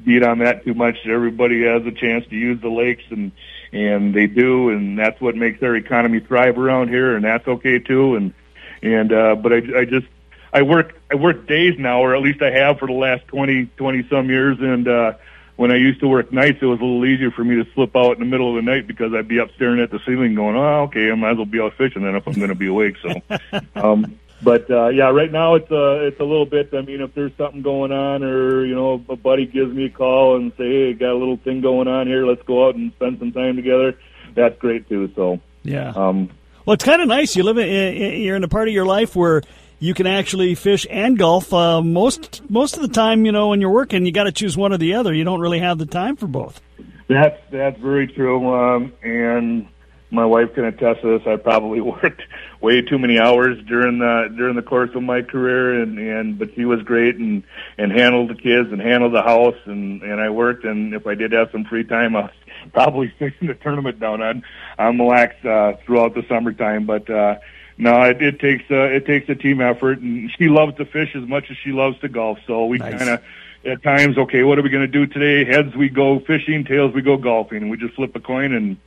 F: beat on that too much. Everybody has a chance to use the lakes, and and they do, and that's what makes our economy thrive around here, and that's okay too. And and uh, but I I just I work I work days now, or at least I have for the last twenty twenty some years. And uh, when I used to work nights, it was a little easier for me to slip out in the middle of the night because I'd be up staring at the ceiling, going, "Oh, okay, I might as well be out fishing then if I'm going to be awake." So, <laughs> um, but uh, yeah, right now it's uh, it's a little bit. I mean, if there's something going on, or you know, a buddy gives me a call and say, "Hey, got a little thing going on here. Let's go out and spend some time together." That's great too. So
A: yeah. Um, well, it's kind of nice. You live in, you're in a part of your life where you can actually fish and golf. Uh, most most of the time, you know, when you're working, you got to choose one or the other. You don't really have the time for both.
F: That's that's very true, um, and my wife can attest to this. I probably <laughs> worked way too many hours during the during the course of my career, and and but she was great and and handled the kids and handled the house, and and I worked. And if I did have some free time, I was <laughs> probably fishing the tournament down on on Mille Lacs uh, throughout the summertime, but. uh no, it, it takes uh, it takes a team effort, and she loves to fish as much as she loves to golf. So we nice. kind of at times, okay, what are we going to do today? Heads we go fishing, tails we go golfing, and we just flip a coin, and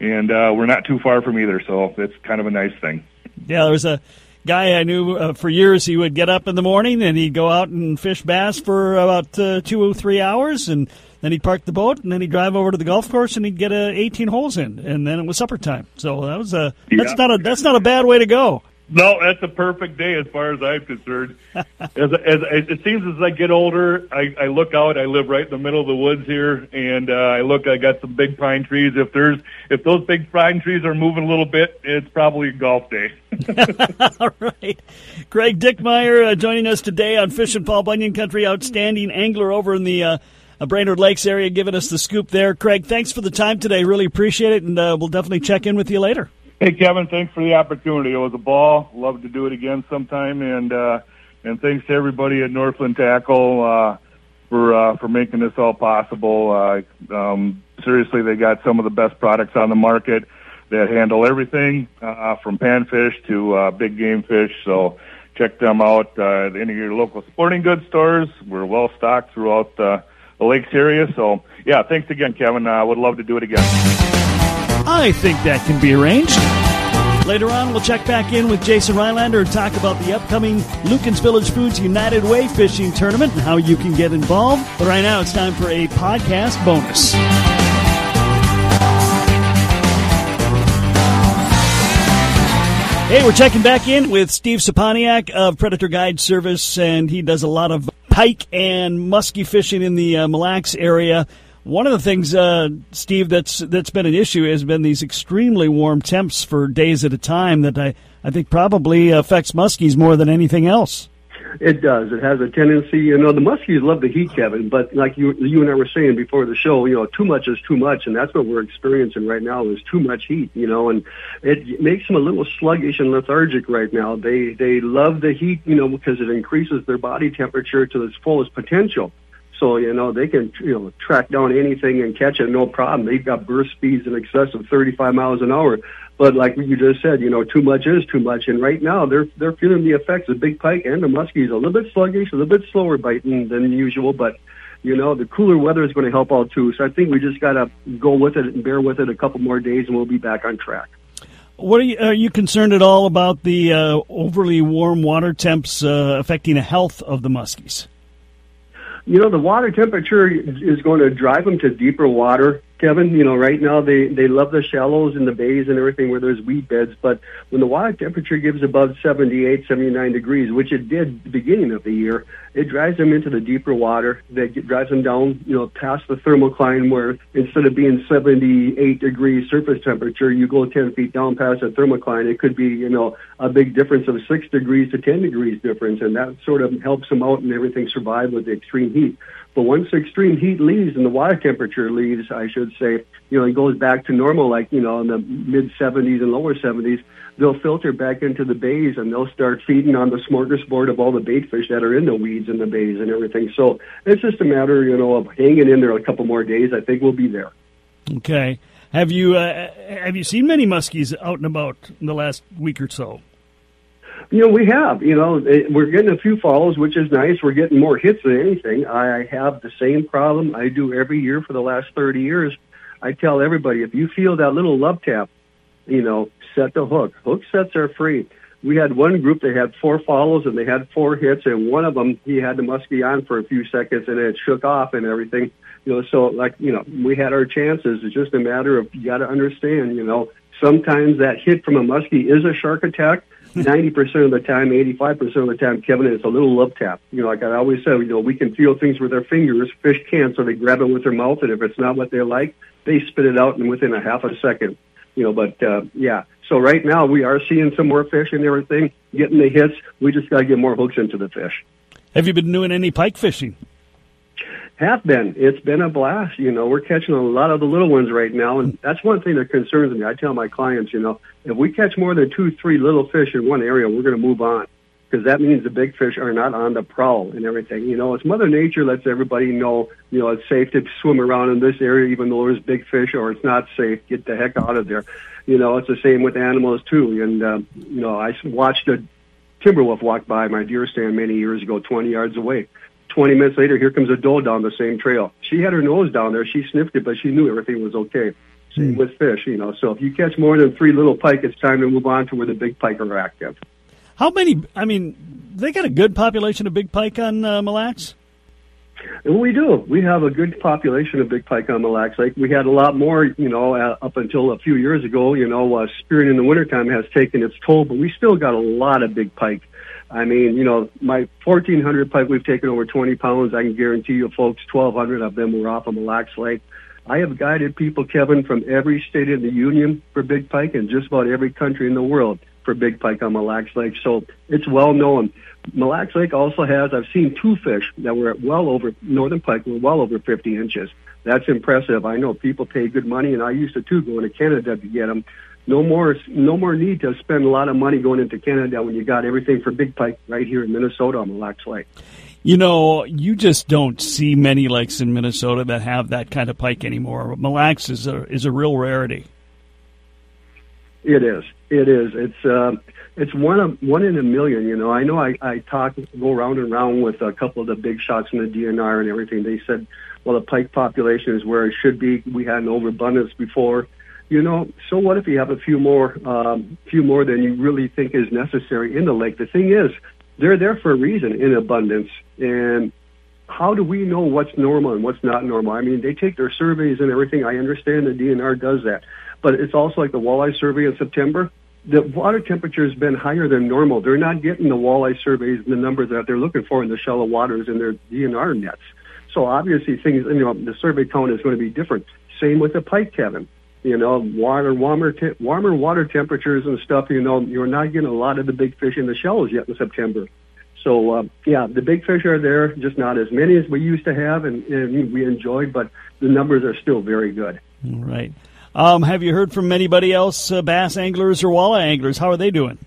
F: and uh, we're not too far from either. So it's kind of a nice thing.
A: Yeah, there was a guy I knew uh, for years. He would get up in the morning and he'd go out and fish bass for about uh, two or three hours, and then he'd park the boat, and then he'd drive over to the golf course, and he'd get a 18 holes in, and then it was supper time. So that was a that's yeah. not a that's not a bad way to go.
F: No, that's a perfect day as far as I'm concerned. <laughs> as, as, as it seems as I get older, I, I look out. I live right in the middle of the woods here, and uh, I look. I got some big pine trees. If there's if those big pine trees are moving a little bit, it's probably a golf day. <laughs>
A: All right, Craig Dickmeyer uh, joining us today on Fishin' Paul Bunyan Country, outstanding angler over in the. Uh, uh, Brainerd Lakes area, giving us the scoop there. Craig, thanks for the time today. Really appreciate it, and uh, we'll definitely check in with you later.
F: Hey, Kevin, thanks for the opportunity. It was a ball. Love to do it again sometime, and uh, and thanks to everybody at Northland Tackle uh, for uh, for making this all possible. Uh, um, seriously, they got some of the best products on the market that handle everything uh, from panfish to uh, big game fish. So check them out uh, at any of your local sporting goods stores. We're well stocked throughout. Uh, the Lakes area. So, yeah, thanks again, Kevin. I uh, would love to do it again.
A: I think that can be arranged. Later on, we'll check back in with Jason Rylander and talk about the upcoming Lueken's Village Foods United Way Fishing Tournament and how you can get involved. But right now, it's time for a podcast bonus. Hey, we're checking back in with Steve Saponiak of Predator Guide Service, and he does a lot of pike and muskie fishing in the uh, Mille Lacs area. One of the things, uh, Steve, that's that's been an issue has been these extremely warm temps for days at a time that I, I think probably affects muskies more than anything else.
G: It does. It has a tendency, you know, the muskies love the heat, Kevin, but like you, you and I were saying before the show, you know, too much is too much, and that's what we're experiencing right now is too much heat, you know, and it makes them a little sluggish and lethargic right now. They, they love the heat, you know, because it increases their body temperature to its fullest potential. So, you know, they can, you know, track down anything and catch it no problem. They've got burst speeds in excess of 35 miles an hour. But like you just said, you know, too much is too much. And right now they're, they're feeling the effects of big pike and the muskies a little bit sluggish, a little bit slower biting than usual. But, you know, the cooler weather is going to help out too. So I think we just got to go with it and bear with it a couple more days and we'll be back on track.
A: What are you, are you concerned at all about the uh, overly warm water temps uh, affecting the health of the muskies?
G: You know, the water temperature is going to drive them to deeper water Kevin, you know, right now they, they love the shallows and the bays and everything where there's weed beds, but when the water temperature gives above 78, 79 degrees, which it did the beginning of the year, it drives them into the deeper water. That drives them down, you know, past the thermocline where instead of being 78 degrees surface temperature, you go 10 feet down past the thermocline. It could be, you know, a big difference of 6 degrees to 10 degrees difference, and that sort of helps them out and everything survive with the extreme heat. But once extreme heat leaves and the water temperature leaves, I should say, you know, it goes back to normal, like, you know, in the mid 70s and lower 70s, they'll filter back into the bays and they'll start feeding on the smorgasbord of all the bait fish that are in the weeds in the bays and everything. So it's just a matter, you know, of hanging in there a couple more days. I think we'll be there.
A: Okay. Have you uh, have you seen many muskies out and about in the last week or so?
G: You know, we have. You know, we're getting a few follows, which is nice. We're getting more hits than anything. I have the same problem I do every year for the last 30 years. I tell everybody, if you feel that little love tap, you know, set the hook. Hook sets are free. We had one group that had four follows and they had four hits, and one of them he had the muskie on for a few seconds and it shook off and everything. You know, so like you know, we had our chances. It's just a matter of you got to understand. You know, sometimes that hit from a muskie is a shark attack ninety percent of the time, eighty-five percent of the time, Kevin, it's a little love tap. You know, like I always say, you know, we can feel things with our fingers. Fish can't, so they grab it with their mouth, and if it's not what they like, they spit it out, and within a half a second, you know. But uh, yeah, so right now we are seeing some more fish and everything, getting the hits. We just got to get more hooks into the fish.
A: Have you been doing any pike fishing?
G: Have been. It's been a blast. You know, we're catching a lot of the little ones right now, and that's one thing that concerns me. I tell my clients, you know, if we catch more than two, three little fish in one area, we're going to move on because that means the big fish are not on the prowl and everything. You know, it's Mother Nature lets everybody know, you know, it's safe to swim around in this area even though there's big fish, or it's not safe. Get the heck out of there. You know, it's the same with animals too. And uh, you know, I watched a timber wolf walk by my deer stand many years ago, 20 yards away 20 minutes later, here comes a doe down the same trail. She had her nose down there. She sniffed it, but she knew everything was okay. Same mm. with fish, you know. So if you catch more than three little pike, it's time to move on to where the big pike are active.
A: How many? I mean, they got a good population of big pike on uh, Mille Lacs.
G: We do. We have a good population of big pike on Mille Lacs. Like we had a lot more, you know, uh, up until a few years ago. You know, uh, spearing in the wintertime has taken its toll, but we still got a lot of big pike I mean, you know, my 1,400 pike, we've taken over 20 pounds. I can guarantee you folks, 1,200 of them were off of Mille Lacs Lake. I have guided people, Kevin, from every state in the union for big pike and just about every country in the world for big pike on Mille Lacs Lake. So it's well known. Mille Lacs Lake also has, I've seen two fish that were at well over, northern pike were well over 50 inches. That's impressive. I know people pay good money, and I used to too going to Canada to get them no more no more need to spend a lot of money going into Canada when you got everything for big pike right here in Minnesota on Mille Lacs Lake.
A: You know, you just don't see many lakes in Minnesota that have that kind of pike anymore. Mille Lacs is a is a real rarity.
G: It is. It is. It's uh, it's one of one in a million. You know, I know I I talk go round and round with a couple of the big shots in the DNR and everything. They said, well, the pike population is where it should be. We had an overabundance before you know, so what if you have a few more, um, few more than you really think is necessary in the lake? The thing is, they're there for a reason in abundance. And how do we know what's normal and what's not normal? I mean, they take their surveys and everything. I understand the DNR does that, but it's also like the walleye survey in September. the water temperature has been higher than normal. They're not getting the walleye surveys and the numbers that they're looking for in the shallow waters in their DNR nets. So obviously things, you know, the survey count is going to be different. Same with the pike, Kevin. You know, water, warmer, te- warmer water temperatures and stuff. You know, you're not getting a lot of the big fish in the shallows yet in September. So uh, yeah, the big fish are there, just not as many as we used to have, and, and we enjoyed, but the numbers are still very good.
A: All right. Um, have you heard from anybody else, uh, bass anglers or walleye anglers? How are they doing?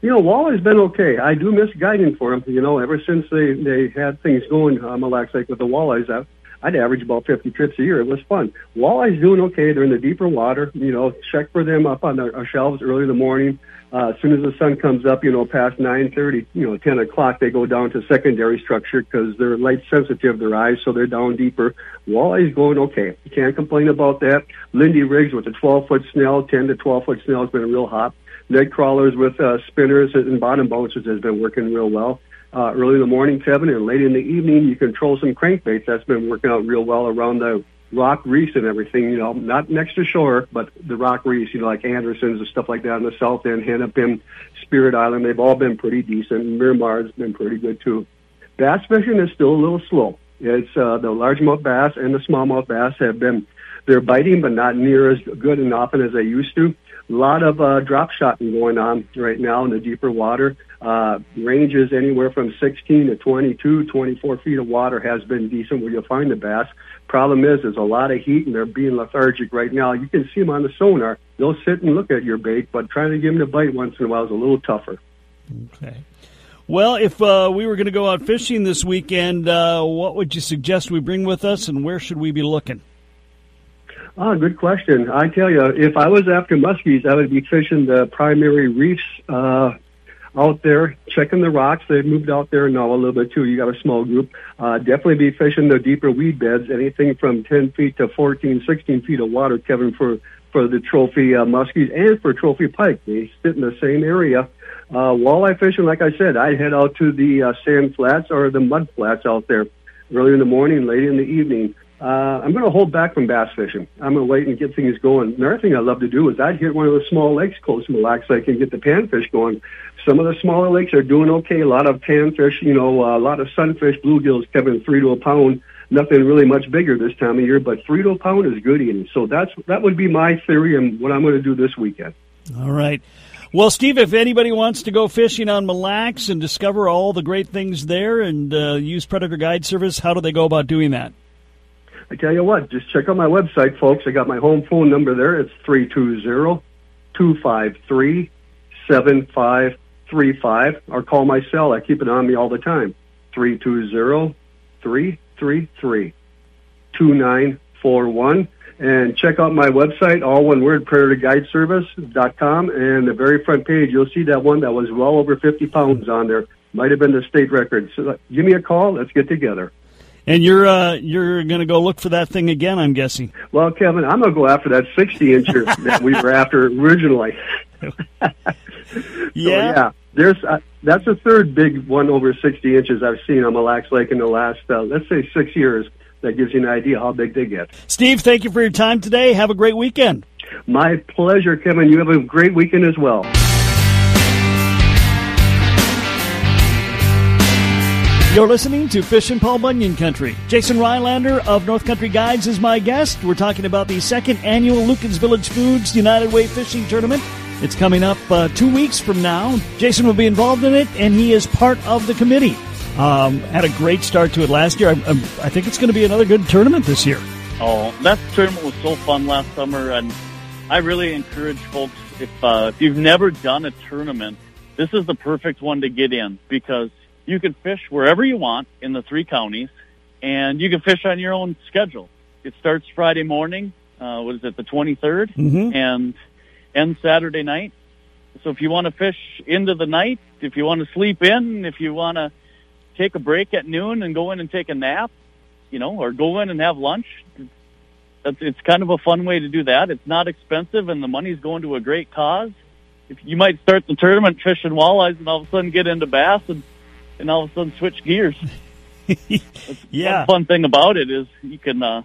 G: You know, walleye's been okay. I do miss guiding for them. You know, ever since they they had things going on Mille Lacs Lake with the walleyes, I, I'd average about 50 trips a year. It was fun. Walleye's doing okay. They're in the deeper water. You know, check for them up on our, shelves early in the morning. Uh, as soon as the sun comes up, you know, past 9:30, you know, 10 o'clock, they go down to secondary structure because they're light sensitive, their eyes, so they're down deeper. Walleye's going okay. You can't complain about that. Lindy rigs with a 12 foot snell, 10 to 12 foot snell has been real hot. Nightcrawlers with uh, spinners and bottom bouncers has been working real well. Uh, early in the morning, Kevin, and late in the evening, you control some crankbaits. That's been working out real well around the rock reefs and everything, you know, not next to shore, but the rock reefs, you know, like Anderson's and stuff like that on the south end, Hennepin, Spirit Island, they've all been pretty decent. Miramar's been pretty good too. Bass fishing is still a little slow. It's uh, the largemouth bass and the smallmouth bass have been they're biting, but not near as good and often as they used to. A lot of uh, drop shotting going on right now in the deeper water. Uh, ranges anywhere from 16 to 22, 24 feet of water has been decent where you'll find the bass. Problem is, there's a lot of heat and they're being lethargic right now. You can see them on the sonar. They'll sit and look at your bait, but trying to get them to bite once in a while is a little tougher.
A: Okay. Well, if uh, we were going to go out fishing this weekend, uh, what would you suggest we bring with us, and where should we be looking?
G: Ah, good question. I tell you, if I was after muskies, I would be fishing the primary reefs uh, out there, checking the rocks. They've moved out there now a little bit too. You got a small group. Uh, definitely be fishing the deeper weed beds, anything from 10 feet to 14, 16 feet of water, Kevin, for, for the trophy uh, muskies and for trophy pike. They sit in the same area. Uh, walleye fishing, like I said, I'd head out to the uh, sand flats or the mud flats out there early in the morning, late in the evening. Uh, I'm going to hold back from bass fishing. I'm going to wait and get things going. Another thing I love to do is I'd hit one of the small lakes close to Mille Lacs I can get the panfish going. Some of the smaller lakes are doing okay. A lot of panfish, you know, uh, a lot of sunfish, bluegills, Kevin, three to a pound. Nothing really much bigger this time of year, but three to a pound is good eating. So that's that would be my theory and what I'm going to do this weekend.
A: All right. Well, Steve, if anybody wants to go fishing on Mille Lacs and discover all the great things there and uh, use Predator Guide Service, how do they go about doing that?
G: I tell you what, just check out my website, folks. I got my home phone number there. It's three two zero two five three seven five three five. Or call my cell. I keep it on me all the time. Three two zero three three three two nine four one. And check out my website, all one word, predatorguideservice.com. And the very front page, you'll see that one that was well over 50 pounds on there. Might have been the state record. So uh, give me a call. Let's get together.
A: And you're uh, you're going to go look for that thing again, I'm guessing.
G: Well, Kevin, I'm going to go after that 60 incher <laughs> that we were after originally. <laughs>
A: yeah.
G: Yeah. There's uh, that's the third big one over 60 inches I've seen on Mille Lacs Lake in the last, uh, let's say, six years. That gives you an idea how big they get.
A: Steve, thank you for your time today. Have a great weekend.
G: My pleasure, Kevin. You have a great weekend as well.
A: You're listening to Fishin' Paul Bunyan Country. Jason Rylander of North Country Guides is my guest. We're talking about the second annual Lueken's Village Foods United Way Fishing Tournament. It's coming up uh, two weeks from now. Jason will be involved in it, and he is part of the committee. Um, had a great start to it last year. I, I, I think it's going to be another good tournament this year.
D: Oh, that tournament was so fun last summer, and I really encourage folks if uh, if you've never done a tournament, this is the perfect one to get in because you can fish wherever you want in the three counties, and you can fish on your own schedule. It starts Friday morning. Uh, what is it, the 23rd,
A: Mhm.
D: and ends Saturday night. So if you want to fish into the night, if you want to sleep in, if you want to take a break at noon and go in and take a nap, you know, or go in and have lunch, that's, it's kind of a fun way to do that. It's not expensive, and the money's going to a great cause. If you might start the tournament fishing walleyes, and all of a sudden get into bass, and and all of a sudden switch gears. <laughs>
A: yeah.
D: Fun thing about it is you can, uh,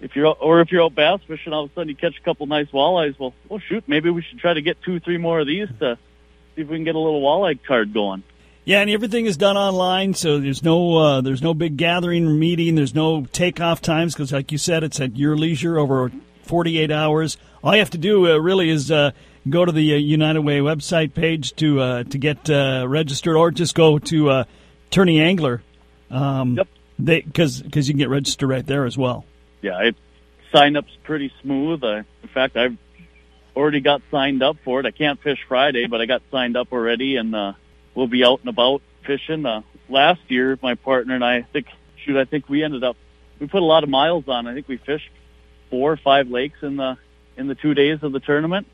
D: if you're or if you're out bass fishing, all of a sudden you catch a couple nice walleyes. Well, well, shoot, maybe we should try to get two, three more of these to see if we can get a little walleye card going.
A: Yeah, and everything is done online, so there's no uh, there's no big gathering or meeting. There's no takeoff times because, like you said, it's at your leisure over 48 hours. All you have to do uh, really is uh, go to the uh, United Way website page to uh, to get uh, registered, or just go to uh, Angler. Um,
D: Yep.
A: They because because you can get registered right there as well.
D: Yeah, it sign up's pretty smooth. Uh, in fact, I've already got signed up for it. I can't fish Friday, but I got signed up already, and uh, we'll be out and about fishing. Uh, last year, my partner and I, I think, shoot, I think we ended up we put a lot of miles on. I think we fished four or five lakes in the in the two days of the tournament.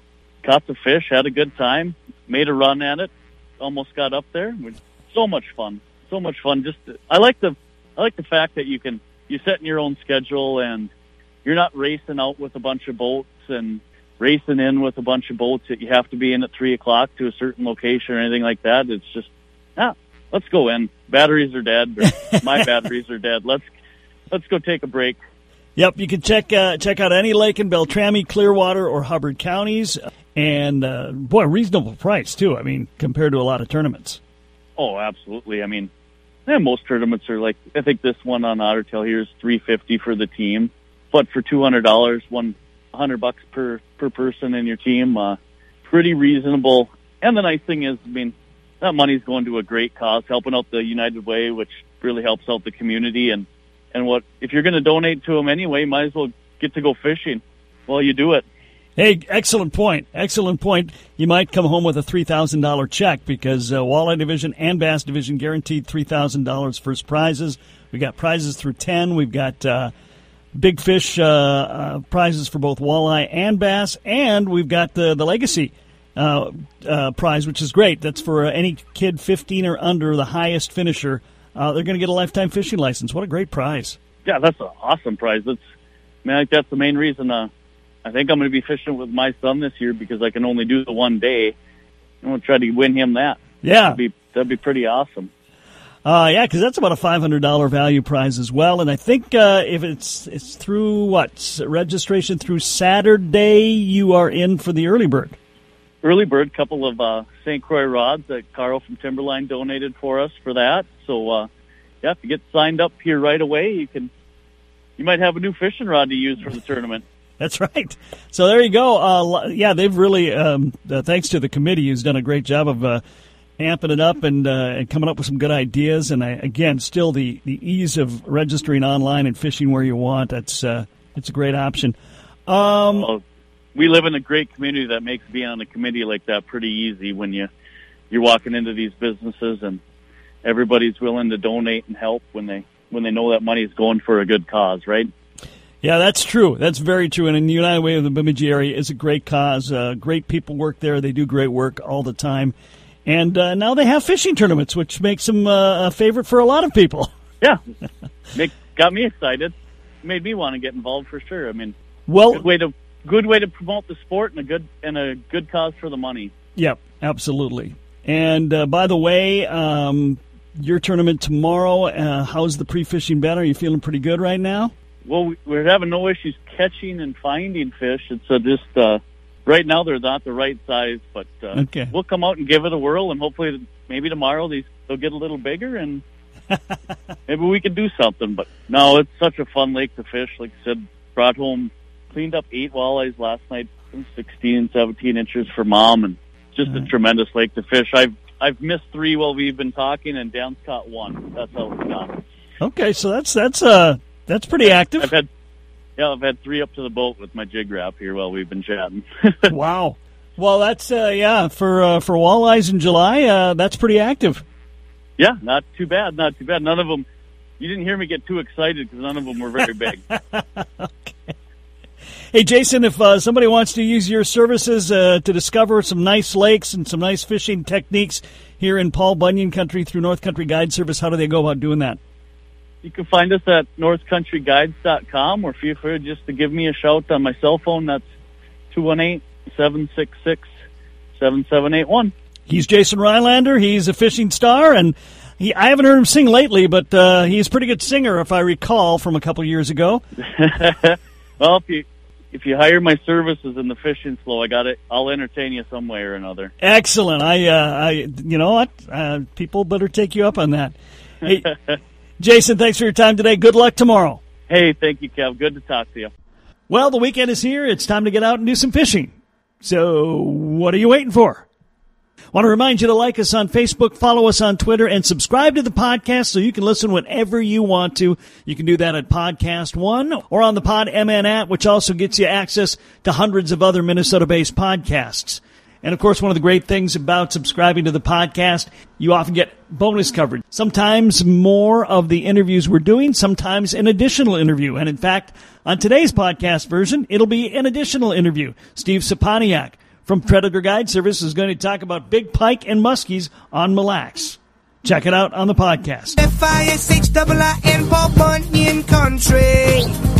D: Caught the fish, had a good time, made a run at it, almost got up there. was So much fun, so much fun. Just I like the I like the fact that you can you set in your own schedule and you're not racing out with a bunch of boats and racing in with a bunch of boats that you have to be in at three o'clock to a certain location or anything like that. It's just ah, let's go in. Batteries are dead. <laughs> My batteries are dead. Let's let's go take a break.
A: Yep, you can check uh, check out any lake in Beltrami, Clearwater, or Hubbard counties, and uh, boy, reasonable price too. I mean, compared to a lot of tournaments.
D: Oh, absolutely. I mean, yeah, most tournaments are like I think this one on Otter Tail here is three fifty for the team, but for two hundred dollars, one hundred bucks per per person in your team, uh, pretty reasonable. And the nice thing is, I mean, that money's going to a great cause, helping out the United Way, which really helps out the community. And and what if you're going to donate to them anyway? Might as well get to go fishing while you do it.
A: Hey, excellent point. Excellent point. You might come home with a three thousand dollar check because uh, Walleye Division and Bass Division guaranteed three thousand dollars first prizes. We got prizes through ten. We've got uh, big fish uh, uh, prizes for both walleye and bass, and we've got the the legacy uh, uh, prize, which is great. That's for any kid fifteen or under, the highest finisher. They're going to get a lifetime fishing license. What a great prize!
D: Yeah, that's an awesome prize. That's I think that's the main reason. I think I'm going to be fishing with my son this year because I can only do the one day. I'm going to try to win him that.
A: Yeah,
D: That'd be that'd be pretty awesome.
A: Uh, yeah, because that's about a five hundred dollar value prize as well. And I think uh, if it's it's through what registration through Saturday, you are in for the early bird.
D: Early bird, couple of uh, St. Croix rods that Carl from Timberline donated for us for that. So uh, yeah, if you get signed up here right away, you can. You might have a new fishing rod to use for the tournament.
A: That's right. So there you go. Uh, yeah, they've really, um, uh, thanks to the committee, who's done a great job of uh, amping it up and uh, and coming up with some good ideas. And I, again, still the, the ease of registering online and fishing where you want. That's uh, it's a great option. Um,
D: Well, we live in a great community that makes being on a committee like that pretty easy when you you're walking into these businesses and everybody's willing to donate and help when they when they know that money is going for a good cause, right?
A: Yeah, that's true. That's very true. And in the United Way of the Bemidji area is a great cause. Uh, great people work there. They do great work all the time. And uh, now they have fishing tournaments, which makes them uh, a favorite for a lot of people. <laughs>
D: Yeah, Make, got me excited. Made me want to get involved for sure. I mean,
A: Well,
D: good way to good way to promote the sport and a good and a good cause for the money.
A: Yep, absolutely. And uh, by the way, um, your tournament tomorrow. Uh, how's the pre-fishing been? Are you feeling pretty good right now?
D: Well, we- we're having no issues catching and finding fish. It's uh, just uh, right now they're not the right size, but uh,
A: Okay.
D: we'll come out and give it a whirl, and hopefully maybe tomorrow these they'll get a little bigger, and <laughs> maybe we can do something. But no, it's such a fun lake to fish. Like I said, brought home, cleaned up eight walleyes last night, 16 and 17 inches for mom, and just a tremendous lake to fish. I've I've missed three while we've been talking, and Dan's caught one. That's how it's gone.
A: Okay, so that's that's uh that's pretty active.
D: I've had yeah, I've had three up to the boat with my jig wrap here while we've been chatting. <laughs>
A: wow. Well, that's uh, yeah for uh, for walleyes in July. Uh, that's pretty active.
D: yeah, not too bad, not too bad. None of them. You didn't hear me get too excited because none of them were very big. <laughs> okay.
A: Hey, Jason, if uh, somebody wants to use your services uh, to discover some nice lakes and some nice fishing techniques here in Paul Bunyan Country through North Country Guide Service, how do they go about doing that?
D: You can find us at northcountryguides.com or feel free just to give me a shout on my cell phone. That's 218-766-7781.
A: He's Jason Rylander. He's a fishing star, and he, I haven't heard him sing lately, but uh, he's a pretty good singer, if I recall, from a couple years ago. <laughs>
D: Well, if you if you hire my services in the fishing slow, I got it. I'll entertain you some way or another.
A: Excellent. I, uh, I, you know what? Uh, people better take you up on that. Hey, <laughs> Jason, thanks for your time today. Good luck tomorrow.
D: Hey, thank you, Kev. Good to talk to you.
A: Well, the weekend is here. It's time to get out and do some fishing. So, what are you waiting for? Want to remind you to like us on Facebook, follow us on Twitter, and subscribe to the podcast so you can listen whenever you want to. You can do that at Podcast One or on the Pod MN app, which also gets you access to hundreds of other Minnesota based podcasts. And of course, one of the great things about subscribing to the podcast, you often get bonus coverage. Sometimes more of the interviews we're doing, sometimes an additional interview. And in fact, on today's podcast version, it'll be an additional interview. Steve Saponiak from Predator Guide Service is going to talk about big pike and muskies on Mille Lacs. Check it out on the podcast.
C: F-I-S-H-I-I-N Bunyan Country.